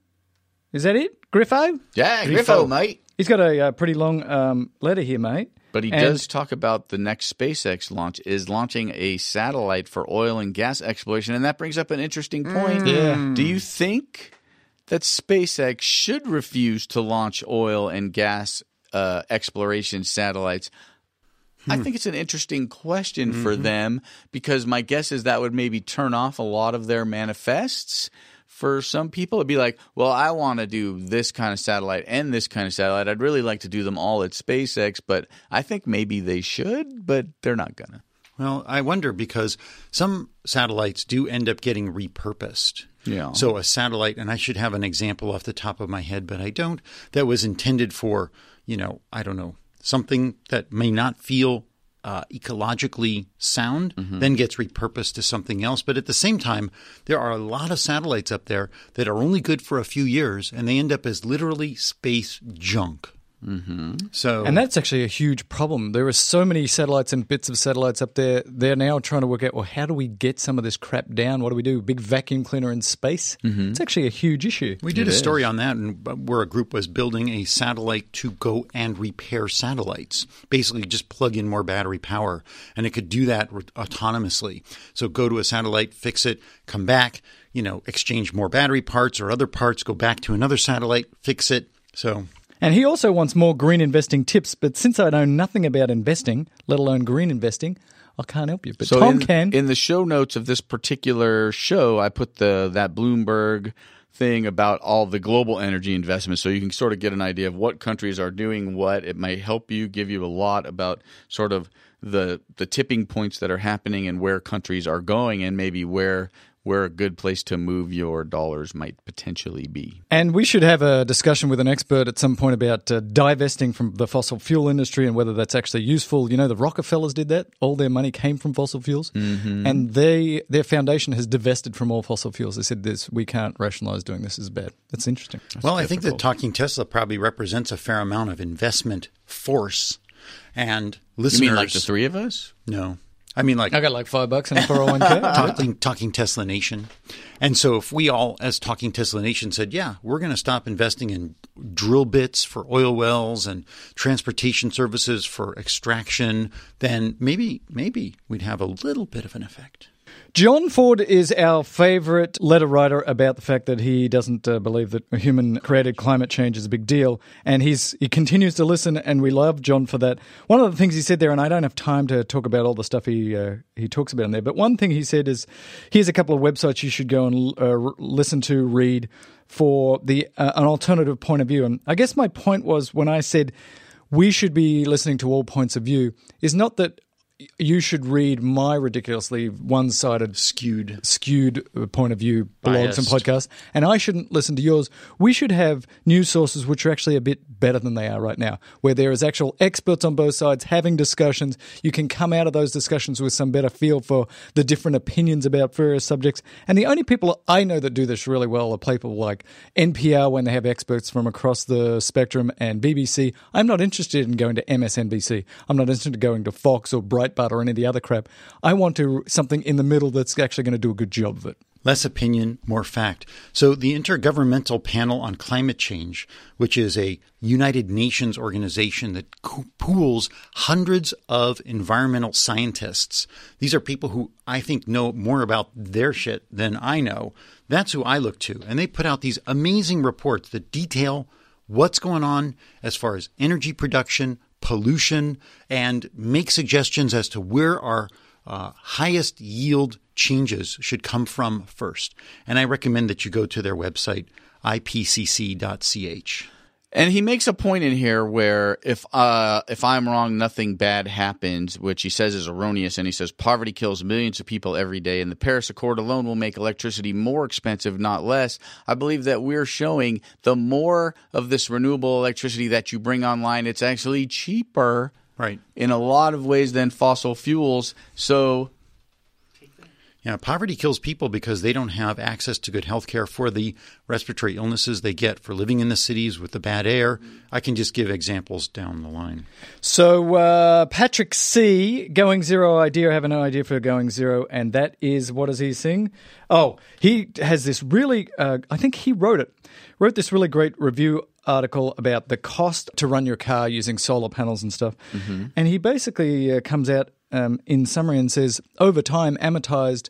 is that it? Griffo? Yeah, Griffo, mate. He's got a, uh pretty long um, letter here, mate. But he And- does talk about the next SpaceX launch is launching a satellite for oil and gas exploration, and that brings up an interesting point. Mm. Yeah. Do you think that SpaceX should refuse to launch oil and gas uh, exploration satellites? I hmm. think it's an interesting question for mm-hmm. them because my guess is that would maybe turn off a lot of their manifests. For some people, it'd be like, well, I want to do this kind of satellite and this kind of satellite. I'd really like to do them all at SpaceX, but I think maybe they should, but they're not gonna. Well, I wonder because some satellites do end up getting repurposed. Yeah. So a satellite, and I should have an example off the top of my head, but I don't, that was intended for, you know, I don't know, something that may not feel uh, ecologically sound, then gets repurposed to something else. But at the same time, there are a lot of satellites up there that are only good for a few years, and they end up as literally space junk. Mm-hmm. So, And that's actually a huge problem. There are so many satellites and bits of satellites up there. They're now trying to work out, well, how do we get some of this crap down? What do we do? Big vacuum cleaner in space? It's actually a huge issue. We did a story on that, and where a group was building a satellite to go and repair satellites. Basically, just plug in more battery power, and it could do that autonomously. So, go to a satellite, fix it, come back, you know, exchange more battery parts or other parts, go back to another satellite, fix it. So, And he also wants more green investing tips. But since I know nothing about investing, let alone green investing, I can't help you. But So Tom in, can. in the show notes of this particular show, I put the that Bloomberg thing about all the global energy investments, so you can sort of get an idea of what countries are doing what. It may help you, give you a lot about sort of the the tipping points that are happening and where countries are going, and maybe where where a good place to move your dollars might potentially be. And we should have a discussion with an expert at some point about uh, divesting from the fossil fuel industry and whether that's actually useful. You know, the Rockefellers did that; all their money came from fossil fuels, and they their foundation has divested from all fossil fuels. They said this: we can't rationalize doing this is bad. That's interesting. well, I think that Talking Tesla probably represents a fair amount of investment force. And listeners. You mean like the three of us? No, I mean like I got like five bucks in a 401k. talking, talking Tesla Nation. And so if we all, as Talking Tesla Nation, said, yeah, we're going to stop investing in drill bits for oil wells and transportation services for extraction, then maybe, maybe we'd have a little bit of an effect. John Ford is our favorite letter writer about the fact that he doesn't uh, believe that human created climate change is a big deal. And he's, he continues to listen, and we love John for that. One of the things he said there, and I don't have time to talk about all the stuff he, uh, he talks about in there, but one thing he said is here's a couple of websites you should go and uh, listen to, read for the uh, an alternative point of view. And I guess my point was when I said we should be listening to all points of view, is not that you should read my ridiculously one-sided Skewed. skewed point of view blogs and podcasts. And I shouldn't listen to yours. We should have news sources which are actually a bit better than they are right now where there is actual experts on both sides having discussions. You can come out of those discussions with some better feel for the different opinions about various subjects. And the only people I know that do this really well are people like NPR when they have experts from across the spectrum and BBC I'm not interested in going to MSNBC I'm not interested in going to Fox or Breitbart or any of the other crap I want to something in the middle that's actually going to do a good job of it Less opinion, more fact. So, the Intergovernmental Panel on Climate Change, which is a United Nations organization that pools hundreds of environmental scientists, these are people who I think know more about their shit than I know. That's who I look to. And they put out these amazing reports that detail what's going on as far as energy production, pollution, and make suggestions as to where our uh, highest yield changes should come from first. And I recommend that you go to their website, ipcc.ch. And he makes a point in here where if uh, if I'm wrong, nothing bad happens, which he says is erroneous. And he says poverty kills millions of people every day, and the Paris Accord alone will make electricity more expensive, not less. I believe that we're showing the more of this renewable electricity that you bring online, it's actually cheaper Right. in a lot of ways than fossil fuels. So Yeah, poverty kills people because they don't have access to good health care for the respiratory illnesses they get for living in the cities with the bad air. I can just give examples down the line. So uh, Patrick C. Going Zero idea. I have an idea for Going Zero, and that is what does he sing? Oh, he has this really. Uh, I think he wrote it. Wrote this really great review article about the cost to run your car using solar panels and stuff. And he basically uh, comes out um, in summary and says, over time, amortized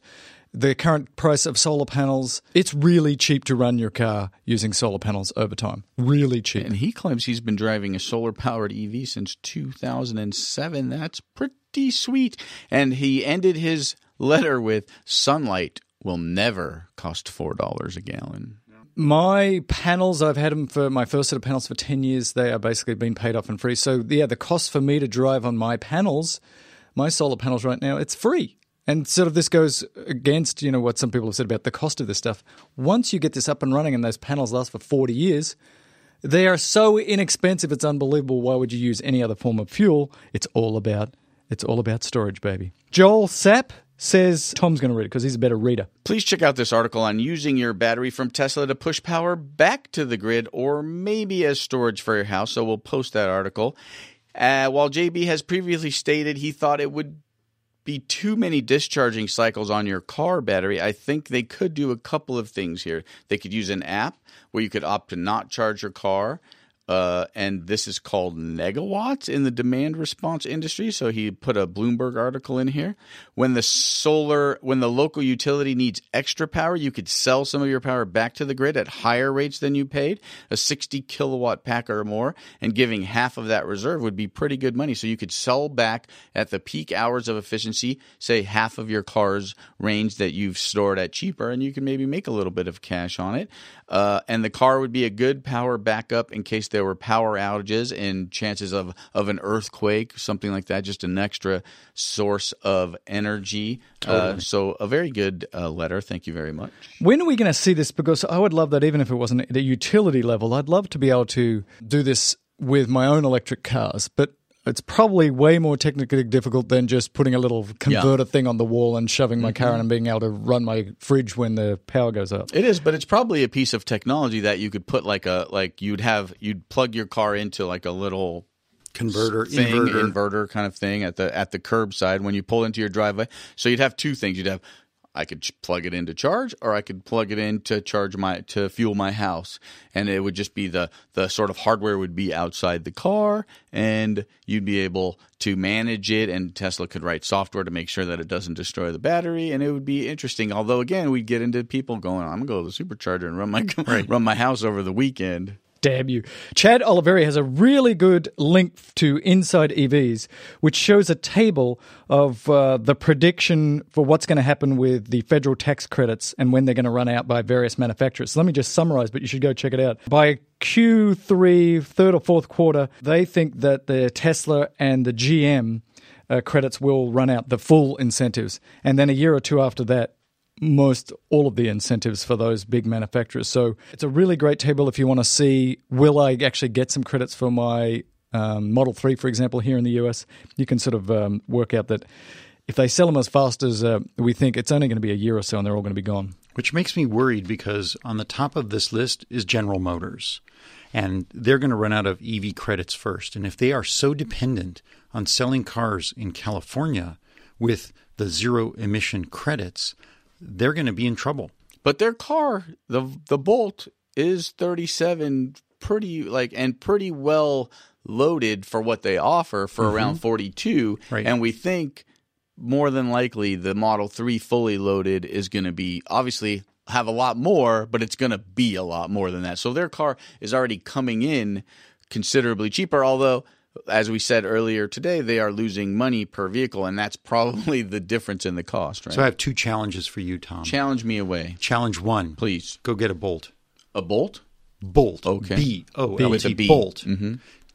the current price of solar panels, it's really cheap to run your car using solar panels over time. Really cheap. And he claims he's been driving a solar powered EV since 2007. That's pretty sweet. And he ended his letter with sunlight will never cost $4 a gallon. My panels, I've had them for my first set of panels for 10 years. They are basically being paid off and free. So, yeah, the cost for me to drive on my panels, my solar panels right now, it's free. And sort of this goes against, you know, what some people have said about the cost of this stuff. Once you get this up and running and those panels last for 40 years, they are so inexpensive, it's unbelievable. Why would you use any other form of fuel? It's all about it's all about storage, baby. Joel Sapp says Tom's going to read it because he's a better reader. Please check out this article on using your battery from Tesla to push power back to the grid or maybe as storage for your house. So we'll post that article. Uh, while JB has previously stated he thought it would be too many discharging cycles on your car battery, I think they could do a couple of things here. They could use an app where you could opt to not charge your car. Uh, and this is called negawatts in the demand response industry. So he put a Bloomberg article in here. When the solar, when the local utility needs extra power, you could sell some of your power back to the grid at higher rates than you paid. A 60 kilowatt pack or more, and giving half of that reserve would be pretty good money. So you could sell back at the peak hours of efficiency, say half of your car's range that you've stored at cheaper, and you can maybe make a little bit of cash on it. Uh, and the car would be a good power backup in case there were power outages and chances of, of an earthquake, something like that, just an extra source of energy. Uh, so, a very good uh, letter. Thank you very much. When are we going to see this? Because I would love that, even if it wasn't at a utility level, I'd love to be able to do this with my own electric cars. But it's probably way more technically difficult than just putting a little converter thing on the wall and shoving my car mm-hmm. in and being able to run my fridge when the power goes out. It is, but it's probably a piece of technology that you could put like a like you'd have you'd plug your car into like a little Converter, thing, inverter. inverter kind of thing at the at the curbside when you pull into your driveway. So you'd have two things. You'd have I could ch- plug it in to charge, or I could plug it in to charge my to fuel my house, and it would just be the the sort of hardware would be outside the car, and you'd be able to manage it. And Tesla could write software to make sure that it doesn't destroy the battery, and it would be interesting. Although again, we'd get into people going, "I'm gonna go to the supercharger and run my run my house over the weekend." Damn you. Chad Oliveri has a really good link to Inside EVs, which shows a table of uh, the prediction for what's going to happen with the federal tax credits and when they're going to run out by various manufacturers. So let me just summarize, but you should go check it out. By Q3, third or fourth quarter, they think that the Tesla and the GM uh, credits will run out, the full incentives. And then a year or two after that, most all of the incentives for those big manufacturers. So it's a really great table if you want to see will I actually get some credits for my um, Model 3, for example, here in the US. You can sort of um, work out that if they sell them as fast as uh, we think, it's only going to be a year or so and they're all going to be gone. Which makes me worried because on the top of this list is General Motors. And they're going to run out of EV credits first. And if they are so dependent on selling cars in California with the zero emission credits, they're going to be in trouble. But their car, the the Bolt, is 37 pretty like and pretty well loaded for what they offer for mm-hmm. around 42 Right. and we think more than likely the Model 3 fully loaded is going to be obviously have a lot more but it's going to be a lot more than that. So their car is already coming in considerably cheaper although as we said earlier today they are losing money per vehicle and that's probably the difference in the cost, right? So I have two challenges for you, Tom. Challenge me away, Challenge one, please. go get a Bolt. A Bolt? Bolt. Okay. B O B. L With a T. B. Bolt. Mm-hmm.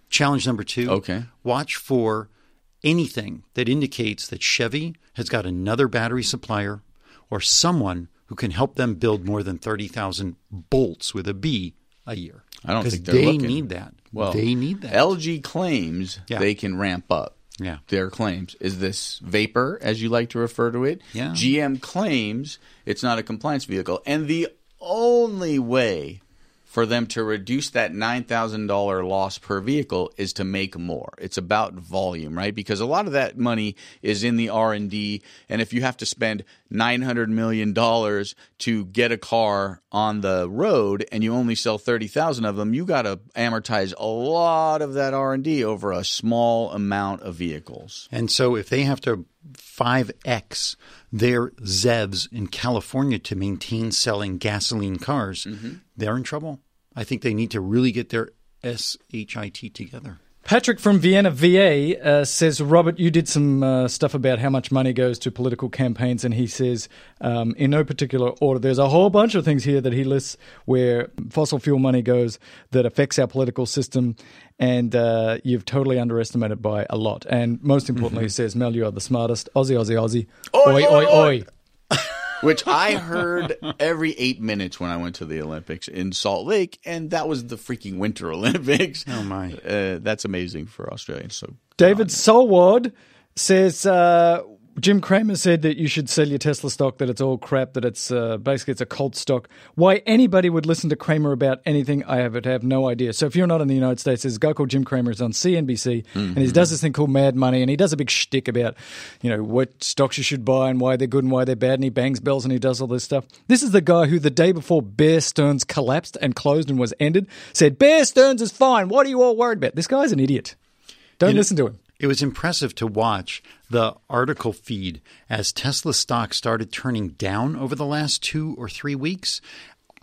Challenge number two. Okay. Watch for anything that indicates that Chevy has got another battery supplier or someone who can help them build more than 30,000 bolts with a B a year. I don't think they're they looking. need that. Well, they need that. LG claims Yeah. they can ramp up. Yeah. their claims. Is this vapor, as you like to refer to it? Yeah. GM claims it's not a compliance vehicle. And the only way for them to reduce that $9,000 loss per vehicle is to make more. It's about volume, right? Because a lot of that money is in the R&D and if you have to spend 900 million dollars to get a car on the road and you only sell 30,000 of them, you got to amortize a lot of that R&D over a small amount of vehicles. And so if they have to 5x their ZEVs in California to maintain selling gasoline cars, mm-hmm. they're in trouble. I think they need to really get their SHIT together. Patrick from Vienna, VA, uh, says, Robert, you did some uh, stuff about how much money goes to political campaigns, and he says, um, in no particular order, there's a whole bunch of things here that he lists where fossil fuel money goes that affects our political system, and uh, you've totally underestimated by a lot. And most importantly, he says, Mel, you are the smartest. Aussie, Aussie, Aussie. Oi, oi, oi. which I heard every eight minutes when I went to the Olympics in Salt Lake, and that was the freaking Winter Olympics. Oh, my. Uh, that's amazing for Australians. So David Solward says uh, Jim Cramer said that you should sell your Tesla stock, that it's all crap, that it's uh, basically it's a cult stock. Why anybody would listen to Cramer about anything, I have, have no idea. So if you're not in the United States, there's a guy called Jim Cramer. He's on CNBC, and he does this thing called Mad Money, and he does a big shtick about you know what stocks you should buy and why they're good and why they're bad, and he bangs bells and he does all this stuff. This is the guy who the day before Bear Stearns collapsed and closed and was ended said Bear Stearns is fine. What are you all worried about? This guy's an idiot. Don't listen to him. It was impressive to watch the article feed as Tesla stock started turning down over the last two or three weeks.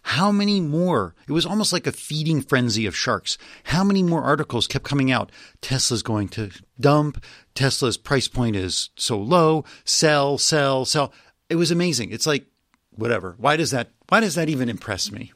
How many more? It was almost like a feeding frenzy of sharks. How many more articles kept coming out? Tesla's going to dump. Tesla's price point is so low. Sell, sell, sell. It was amazing. It's like, whatever. Why does that, why does that even impress me?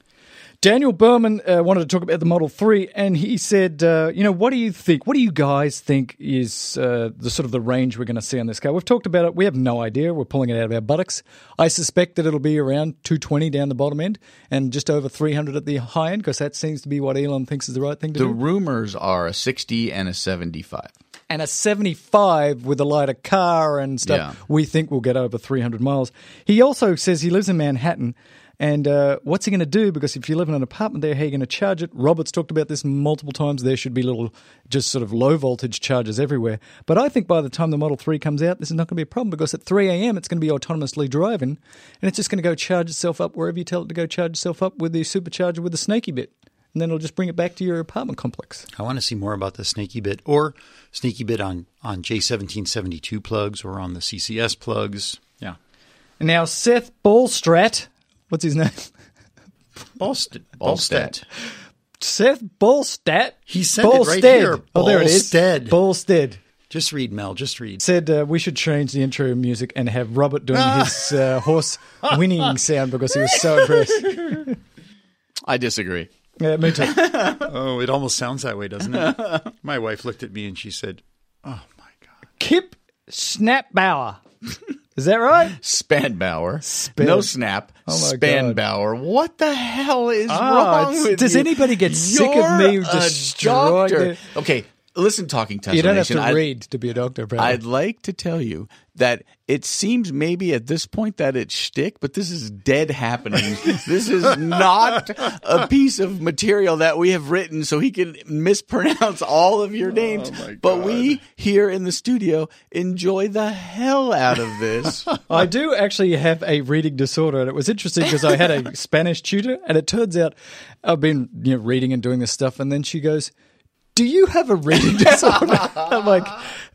Daniel Berman uh, wanted to talk about the Model 3, and he said, uh, you know, what do you think? What do you guys think is uh, the sort of the range we're going to see on this car? We've talked about it. We have no idea. We're pulling it out of our buttocks. I suspect that it'll be around 220 down the bottom end and just over 300 at the high end because that seems to be what Elon thinks is the right thing to the do. The rumors are a 60 and a 75. and a 75 with a lighter car and stuff, Yeah. we think we'll get over 300 miles. He also says he lives in Manhattan. And uh, what's he going to do? Because if you live in an apartment there, how are you going to charge it? Robert's talked about this multiple times. There should be little, just sort of low voltage chargers everywhere. But I think by the time the Model 3 comes out, this is not going to be a problem because at 3 a.m. it's going to be autonomously driving and it's just going to go charge itself up wherever you tell it to go charge itself up with the supercharger with the snaky bit. And then it'll just bring it back to your apartment complex. I want to see more about the snaky bit or snaky bit on, on J1772 plugs or on the CCS plugs. Yeah. And now Seth Ballstrat, what's his name? Ballstead. Ballstead. Seth Ballstat. He said it right Ballstead. here. Oh, there it is. Ballstead. Ballstead. Just read, Mel. Just read. Said uh, we should change the intro music and have Robert doing his uh, horse whinnying sound because he was so impressed. I disagree. Yeah, me too. Oh, it almost sounds that way, doesn't it? My wife looked at me and she said, "Oh my god." Kip Snapbauer. Is that right? Spanbauer. Span- No snap. Oh Spanbauer. What the hell is Ah, wrong with does you? anybody get sick of me You're destroying. Okay, listen, talking Tesla You don't have to I- read to be a doctor, apparently. I'd like to tell you that it seems maybe at this point that it's shtick, but this is dead happening. this is not a piece of material that we have written so he can mispronounce all of your names. Oh, but we here in the studio enjoy the hell out of this. I do actually have a reading disorder, and it was interesting because I had a Spanish tutor, and it turns out I've been you know, reading and doing this stuff, and then she goes, "Do you have a reading disorder?" I'm like,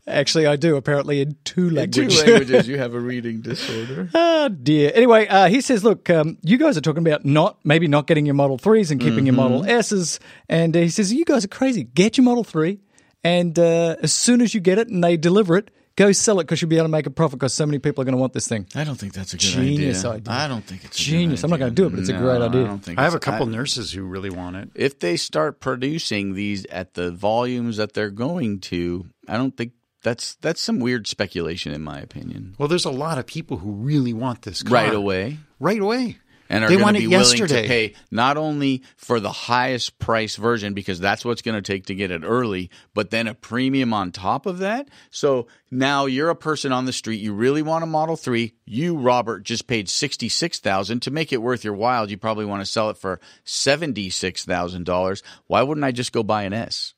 "Actually, I do. Apparently, in two In languages." two languages, you have a reading disorder. Oh dear. Anyway, uh, he says, look, um, you guys are talking about not maybe not getting your Model Threes and keeping your Model S's, and uh, he says you guys are crazy. Get your Model Three, and uh, as soon as you get it and they deliver it, go sell it because you'll be able to make a profit because so many people are going to want this thing. I don't think that's a good Genius idea. idea. I don't think it's a Genius. I'm not gonna do it, but it's a great idea. I don't think I have a couple I- nurses who really want it. if they start producing these at the volumes that they're going to, I don't think that's that's some weird speculation in my opinion. Well, there's a lot of people who really want this car Right away. Right away. and are They going want to it be willing yesterday. to pay not only for the highest price version because that's what's going to take to get it early, but then a premium on top of that. So now you're a person on the street, you really want a Model 3, you Robert just paid 66,000 to make it worth your while. You probably want to sell it for $76,000. Why wouldn't I just go buy an S?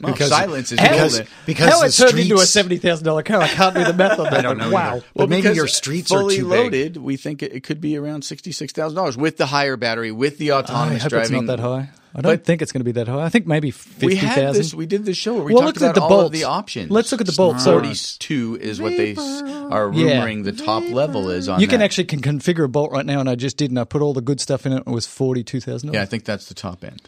Well, Because- silence is because- golden. because How the it turned into a seventy thousand dollar car, I can't do the math on that. I don't know. Wow. either. But maybe your streets are fully too big. loaded. We think it, it could be around sixty six thousand dollars with the higher battery, with the autonomous I autonomous hope driving. it's not that high. I don't But- think it's going to be that high. I think maybe fifty We had this. We did this show where we Well, talked at about the all bolts. of the options. Let's look at the bolts. So- Forty-two is what they s- are Yeah. rumoring the top level is on. You can that. actually can configure a bolt right now, and I just did, and I put all the good stuff in it. It was forty two thousand Yeah, I think that's the top end.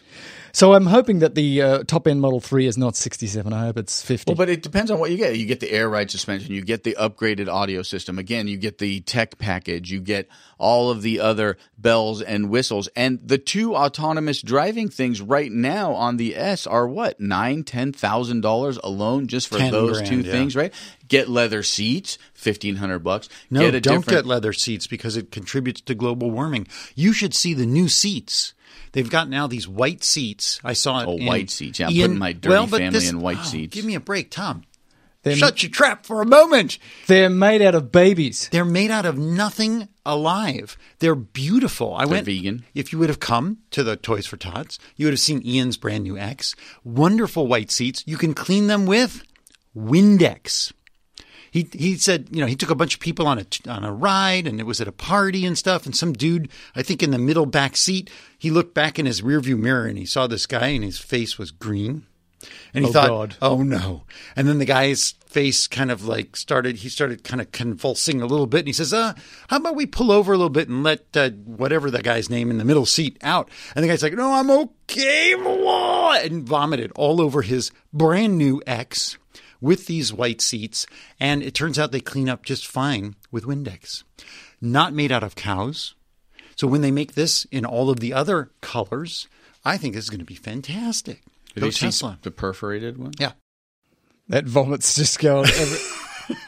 So I'm hoping that the uh, top end Model Three is not sixty seven. I hope it's fifty. Well, but it depends on what you get. You get the air ride suspension, you get the upgraded audio system. Again, you get the tech package, you get all of the other bells and whistles. And the two autonomous driving things right now on the S are what nine, ten thousand dollars alone just for 10 those grand, two yeah. things, right? Get leather seats, fifteen hundred bucks. No, get a don't different, get leather seats because it contributes to global warming. You should see the new seats. They've got now these white seats. I saw it. Oh, in white seats. Yeah, I'm Ian- putting my dirty well, but family this- in white oh, seats. Give me a break, Tom. They're- Shut your trap for a moment. They're made out of babies. They're made out of nothing alive. They're beautiful. I went vegan. If you would have come to the Toys for Tots, you would have seen Ian's brand new X. Wonderful white seats. You can clean them with Windex. He he said, you know, he took a bunch of people on a on a ride, and it was at a party and stuff. And some dude, I think, in the middle back seat, he looked back in his rearview mirror and he saw this guy, and his face was green. And he Oh, thought, God. oh no. And then the guy's face kind of like started, he started kind of convulsing a little bit. And he says, uh, how about we pull over a little bit and let uh, whatever the guy's name in the middle seat out? And the guy's like, no, I'm okay. And vomited all over his brand new X with these white seats. And it turns out they clean up just fine with Windex. Not made out of cows. So when they make this in all of the other colors, I think this is going to be fantastic. Did Go you Tesla. the perforated one? Yeah. That vomit's just going. Every-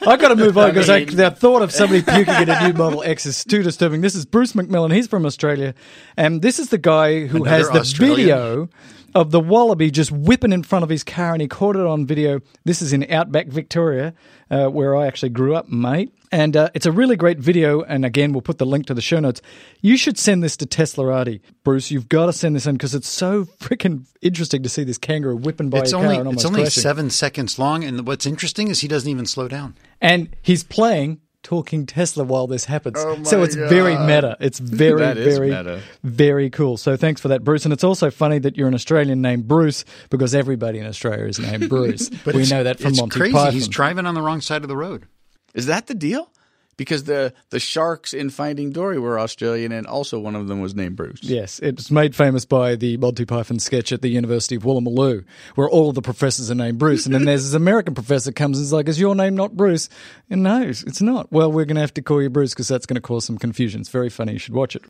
I got to move on because I mean- the thought of somebody puking in a new Model X is too disturbing. This is Bruce McMillan. He's from Australia, and this is the guy who has the Australian. video of the wallaby just whipping in front of his car, and he caught it on video. This is in Outback Victoria, uh, where I actually grew up, mate. And uh, it's a really great video. And again, we'll put the link to the show notes. You should send this to Teslarati, Bruce. You've got to send this in because it's so freaking interesting to see this kangaroo whipping by It's a only car and it's only crashing. seven seconds long, and what's interesting is he doesn't even slow down. and he's playing talking Tesla while this happens. Oh so it's very meta. It's very, very, meta. very cool. So thanks for that, Bruce. And it's also funny that you're an Australian named Bruce because everybody in Australia is named Bruce. we know that from it's Monty crazy. Python. He's driving on the wrong side of the road. Is that the deal? Because the the sharks in Finding Dory were Australian, and also one of them was named Bruce. Yes, it's made famous by the Monty Python sketch at the University of Woolloomooloo, where all of the professors are named Bruce. And then there's this American professor comes and is like, Is your name not Bruce? And no, it's not. Well, we're going to have to call you Bruce because that's going to cause some confusion. It's very funny. You should watch it.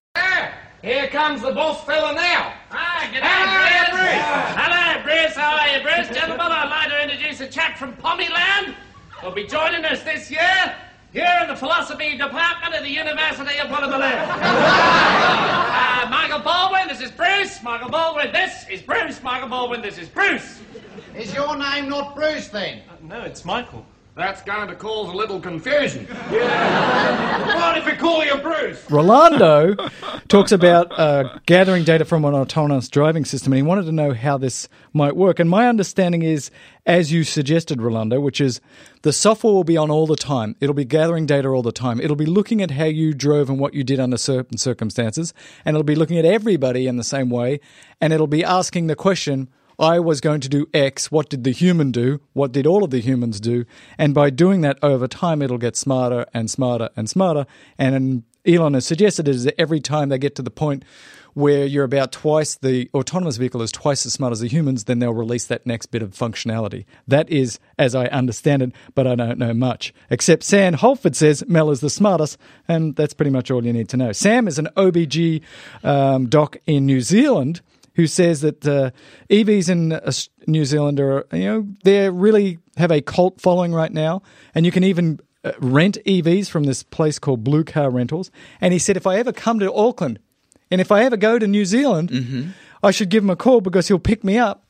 Here comes the boss fella now. Hi, g'day, Bruce. Hello, Bruce. How are you, Bruce? Gentlemen, I'd like to introduce a chap from Pommyland. Who'll be joining us this year here in the philosophy department at the University of Woolloomooloo. uh, Michael Baldwin, this is Bruce. Michael Baldwin, this is Bruce. Michael Baldwin, this is Bruce. Is your name not Bruce then? No, it's Michael. That's going to cause a little confusion. what if we call you Bruce? Rolando talks about uh, gathering data from an autonomous driving system, and he wanted to know how this might work. And my understanding is, as you suggested, Rolando, which is the software will be on all the time. It'll be gathering data all the time. It'll be looking at how you drove and what you did under certain circumstances, and it'll be looking at everybody in the same way, and it'll be asking the question. I was going to do X. What did the human do? What did all of the humans do? And by doing that over time, it'll get smarter and smarter and smarter. And Elon has suggested is that every time they get to the point where you're about twice the autonomous vehicle is twice as smart as the humans, then they'll release that next bit of functionality. That is, as I understand it, but I don't know much. Except Sam Holford says Mel is the smartest, and that's pretty much all you need to know. Sam is an OBG um, doc in New Zealand who says that uh, EVs in uh, New Zealand are, you know, they really have a cult following right now, and you can even uh, rent EVs from this place called Blue Car Rentals, and he said if I ever come to Auckland, and if I ever go to New Zealand, Mm-hmm. I should give him a call because he'll pick me up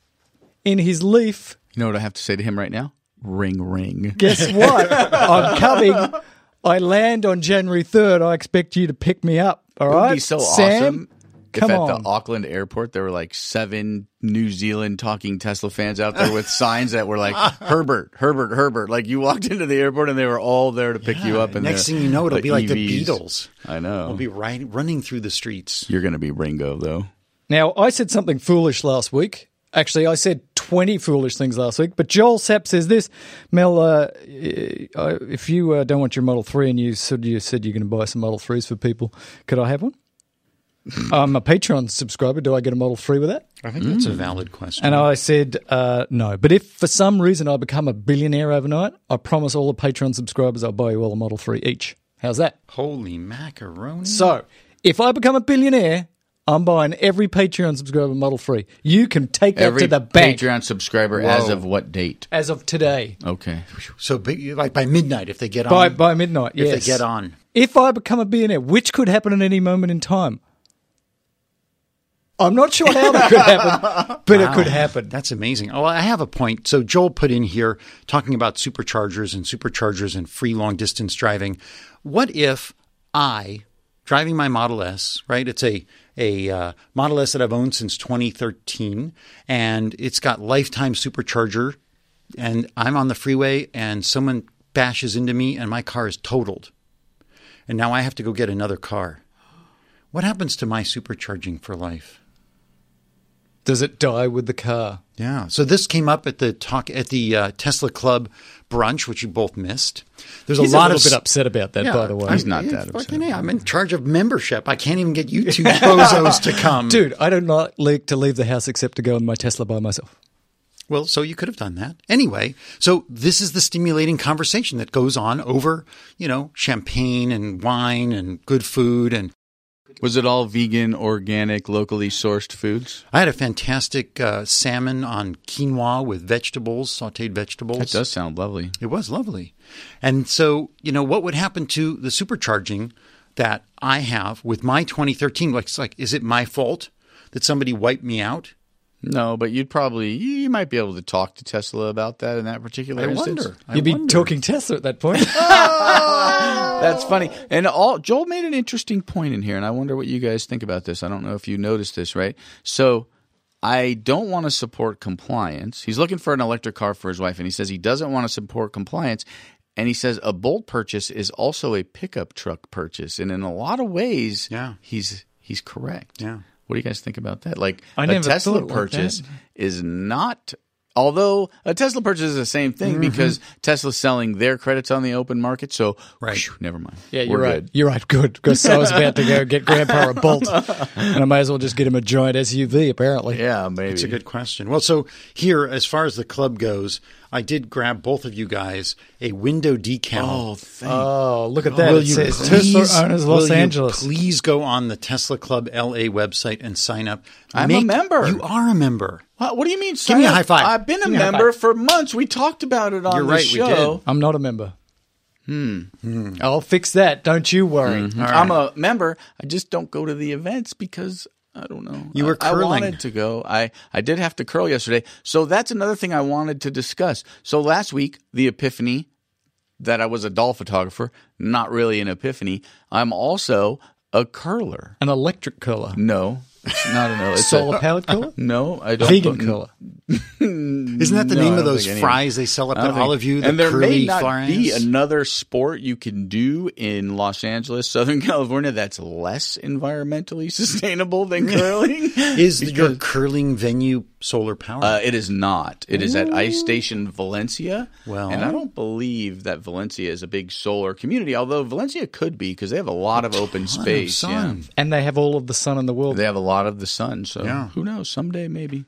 in his Leaf. You know what I have to say to him right now? Ring, ring. Guess what? I'm coming. I land on January third. I expect you to pick me up. All right, be so Sam, awesome Come if at on. the Auckland airport there were like seven New Zealand talking Tesla fans out there with signs that were like Herbert, Herbert, Herbert. Like you walked into the airport and they were all there to pick you up. And Next thing you know, it'll be like the Beatles. I know. We'll be running through the streets. You're going to be Ringo though. Now, I said something foolish last week. Actually, I said 20 foolish things last week, but Joel Sapp says this Mel, uh, uh, if you uh, don't want your Model 3 and you said, you said you're going to buy some Model 3s for people, could I have one? I'm a Patreon subscriber. Do I get a Model 3 with that? I think that's a valid question. And I said, uh, no. But if for some reason I become a billionaire overnight, I promise all the Patreon subscribers I'll buy you all a Model 3 each. How's that? Holy macaroni! So, if I become a billionaire, I'm buying every Patreon subscriber Model 3. You can take that Every to the bank Patreon subscriber as of what date? as of today. Okay. So like by midnight, if they get By, on, by midnight, if they get on, If I become a billionaire, which could happen at any moment in time, I'm not sure how that could happen, but it could happen. That's amazing. Oh, I have a point. So Joel put in here talking about superchargers and superchargers and free long distance driving. What if I, driving my Model S, right? It's a a uh, Model S that I've owned since 2013, and it's got lifetime supercharger. And I'm on the freeway, and someone bashes into me, and my car is totaled. And now I have to go get another car. What happens to my supercharging for life? Does it die with the car? Yeah. So this came up at the talk at the uh, Tesla Club brunch, which you both missed. There's He's a lot little of bit upset about that, by the way. He's not Yeah, that upset. fucking A. I'm in charge of membership. I can't even get you two bozos to come, Dude, I don't like like to leave the house except to go in my Tesla by myself. Well, so you could have done that anyway. So this is the stimulating conversation that goes on over, you know, champagne and wine and good food and Was it all vegan, organic, locally sourced foods? I had a fantastic uh, salmon on quinoa with vegetables, sautéed vegetables. That does sound lovely. It was lovely. And so, you know, what would happen to the supercharging that I have with my 2013? Like, it's like, is it my fault that somebody wiped me out? No, but you'd probably you might be able to talk to Tesla about that in that particular I instance. wonder. I You'd be wonder. talking Tesla at that point. That's funny. And all Joel made an interesting point in here, and I wonder what you guys think about this. I don't know if you noticed this, right? So I don't want to support compliance. He's looking for an electric car for his wife, and he says he doesn't want to support compliance. And he says a Bolt purchase is also a pickup truck purchase, and in a lot of ways, Yeah. he's he's correct. Yeah. What do you guys think about that? Like I a Tesla like purchase that. is not. Although a Tesla purchase is the same thing mm-hmm. because Tesla's selling their credits on the open market, so Right. phew, never mind. Yeah, you're We're right. good. You're right. Good. Because I was about to go get Grandpa a Bolt, and I might as well just get him a giant SUV. Apparently, Yeah, maybe. It's a good question. Well, so here, as far as the club goes, I did grab both of you guys a window decal. Oh, thank Oh, look at that! Will it you says please, Tesla owners will Los you Angeles. please go on the Tesla Club LA website and sign up. I'm a member. You are a member. What, what do you mean? Give me a up? high five. I've been a Give me a high member five. for months. We talked about it on You're the right, we show. did. I'm not a member. Hmm. hmm. I'll fix that. Don't you worry. Hmm. I'm a member. I just don't go to the events because I don't know. You were I- I curling. wanted to go. I I did have to curl yesterday. So that's another thing I wanted to discuss. So last week, the epiphany that I was a doll photographer, not really an epiphany. I'm also a curler. An electric curler, No, it's not a no. It's solar a, powered curler, no. I don't. vegan don't- curler. Isn't that the No, name of those think any- fries they sell up at don't think- Olive View? The and there may not fries? be another sport you can do in Los Angeles, Southern California, that's less environmentally sustainable than curling. Is your curling venue solar powered? Uh, it is not. It is at Ice Station Valencia. Well- and I don't believe that Valencia is a big solar community. Although Valencia could be because they have a lot of open Ton of space. sun. Yeah, And they have all of the sun in the world. they have a lot of the sun. So Yeah. who knows? Someday maybe.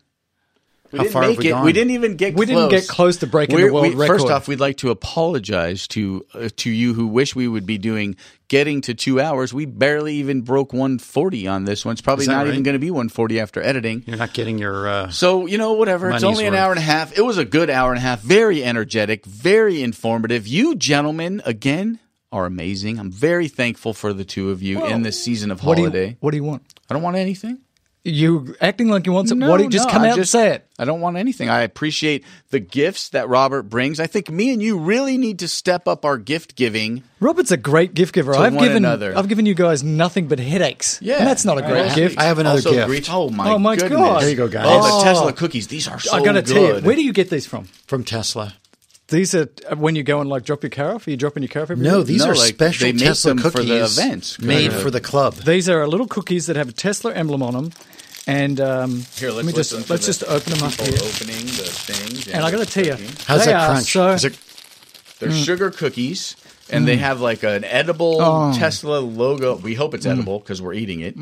We How didn't far have we it. gone? We didn't even get. We close. didn't get close to breaking We're- the world we- First off, we'd like to apologize to uh, to you who wish we would be doing getting to two hours. We barely even broke 140 on this one. It's probably not right? even going to be 140 after editing. You're not getting your. Uh, So you know, whatever. It's Money's only an worth. hour and a half. It was a good hour and a half. Very energetic. Very informative. You gentlemen, again, are amazing. I'm very thankful for the two of you in this season of What do holiday. you What do you want? I don't want anything. You acting like you want something. No, what do you just no, come I out just- and say it? I don't want anything. I appreciate the gifts that Robert brings. I think me and you really need to step up our gift giving. Robert's a great gift giver. To I've one given another. I've given you guys nothing but headaches. Yeah. and that's not a great Right. gift. I have another Also gift. great- oh my! Oh my goodness. God. There you go, guys. Oh, the. Tesla cookies. These are so I gotta good. tell you, where do you get these from? from Tesla. These are uh, when you go and like drop your car off. Are you dropping your car off? every No, day? these No, are like, special they make Tesla them for the events. made Correct. for the club. These are little cookies that have a Tesla emblem on them. And um, Here, let's let me just to let's just open them up here. Opening the things. And I got to tell you, How's they that are crunch? So, Is it- They're sugar cookies, and they have like an edible Oh. Tesla logo. We hope it's edible because we're eating it.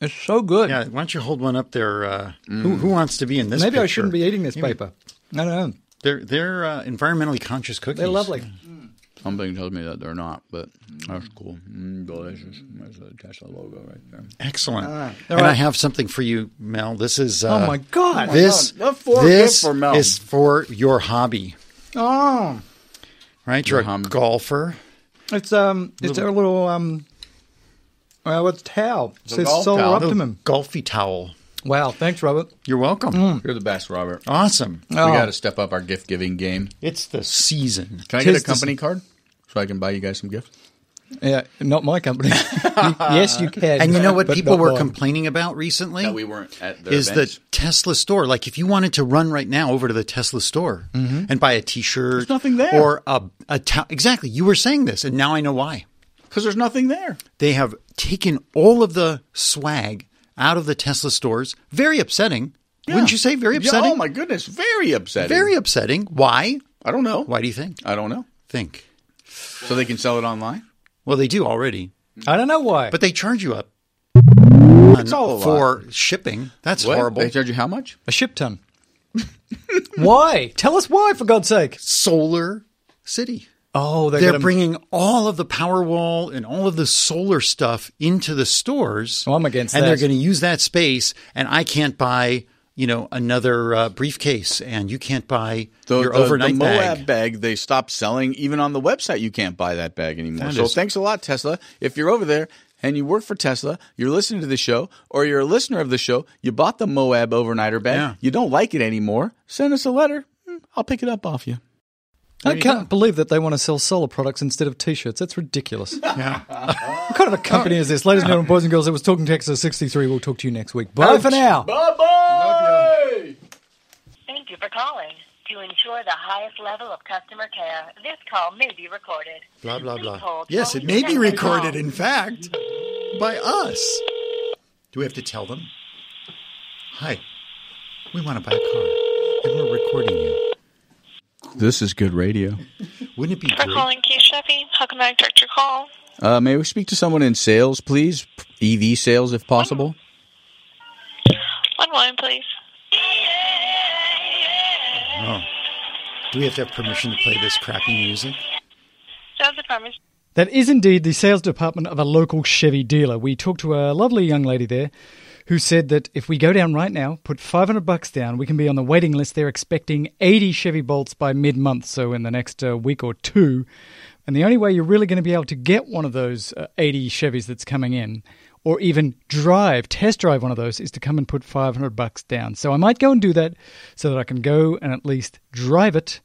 it's so good. yeah, why don't you hold one up there? Uh, who, who wants to be in this? Maybe I shouldn't be eating this paper. I don't know. They're they're uh, environmentally conscious cookies. They're lovely. Something tells me that they're not, but that's cool. Mm, delicious. There's a Tesla logo right there. Excellent. All and right. I have something for you, Mel. This is. Uh, oh my god! This God. A four this for Mel. is for your hobby, oh, right? You're Your a hum- golfer. it's um, it's a little um, well, it's towel. It a says golf solar towel. optimum. Golfy towel. Wow, thanks, Robert. You're welcome. Mm. You're the best, Robert. Awesome. Oh. We Oh. got to step up our gift giving game. It's the season. Can I get Tis a the- company card so I can buy you guys some gifts? Yeah, not my company. Yes, you can. And you know what people were mine. complaining about recently? That we weren't at their is events. the Tesla store. Like if you wanted to run right now over to the Tesla store mm-hmm. and buy a T-shirt, There's nothing there. or a a ta- exactly. You were saying this, and now I know why. because there's nothing there. They have taken all of the swag out of the Tesla stores. Very upsetting, wouldn't you say? Very Yeah, oh upsetting. oh my goodness, very upsetting. Very upsetting. Why? I don't know. Why do you think? I don't know. Think. So they can sell it online. Well, they do already, I don't know why. but they charge you up It's all a lot. for shipping. That's What? horrible. They charge you how much? a ship ton. why? Tell us why, for God's sake. Solar City. Oh, they They're bringing all of the Powerwall and all of the solar stuff into the stores. Oh, I'm against and that. they're going to use that space, and I can't buy, you know, another uh, briefcase, and you can't buy The, your the- overnight the. Moab bag. they stopped selling. Even on the website, you can't buy that bag anymore. That so is- thanks a lot, Tesla. If you're over there and you work for Tesla, you're listening to the show, or you're a listener of the show, you bought the Moab overnighter bag, Yeah. you don't like it anymore, send us a letter. Hmm, I'll pick it up off you. I can't believe that they want to sell solar products instead of t-shirts. That's ridiculous. Yeah. what kind of a company is this? Ladies and gentlemen, boys and girls, it was Talking Tesla 63. We'll talk to you next week. Bye for now. Bye bye. Thank you for calling. To ensure the highest level of customer care, this call may be recorded. blah blah blah. Yes, it may be recorded. In fact, by us. Do we have to tell them? Hi, we want to buy a car, and we're recording you. This is good radio. Wouldn't it be for great? calling Keyes Chevy. How can I direct your call? Uh, may we speak to someone in sales, please? EV sales, if possible. One moment, please. Oh. Do we have to have permission to play this crappy music? Sales department. That is indeed the sales department of a local Chevy dealer. We talked to a lovely young lady there who said that if we go down right now, put 500 bucks down, we can be on the waiting list. They're expecting 80 Chevy Bolts by mid-month, so in the next uh, week or two. And the only way you're really going to be able to get one of those uh, 80 Chevys that's coming in or even drive, test drive one of those is to come and put 500 bucks down. So I might go and do that so that I can go and at least drive it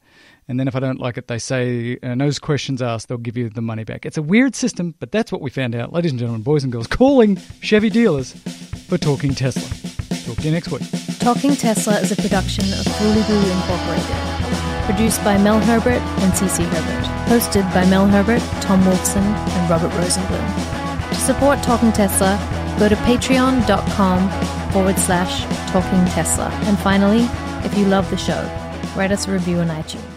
and then if I don't like it, they say, uh, no questions asked, they'll give you the money back. It's a weird system, but that's what we found out. Ladies and gentlemen, boys and girls, calling Chevy dealers for Talking Tesla. Talk to you next week. Talking Tesla is a production of Hooley Boo Incorporated. Produced by Mel Herbert and CC Herbert. Hosted by Mel Herbert, Tom Wolfson, and Robert Rosenblum. To support Talking Tesla, go to patreon.com forward slash Talking Tesla. And finally, if you love the show, write us a review on iTunes.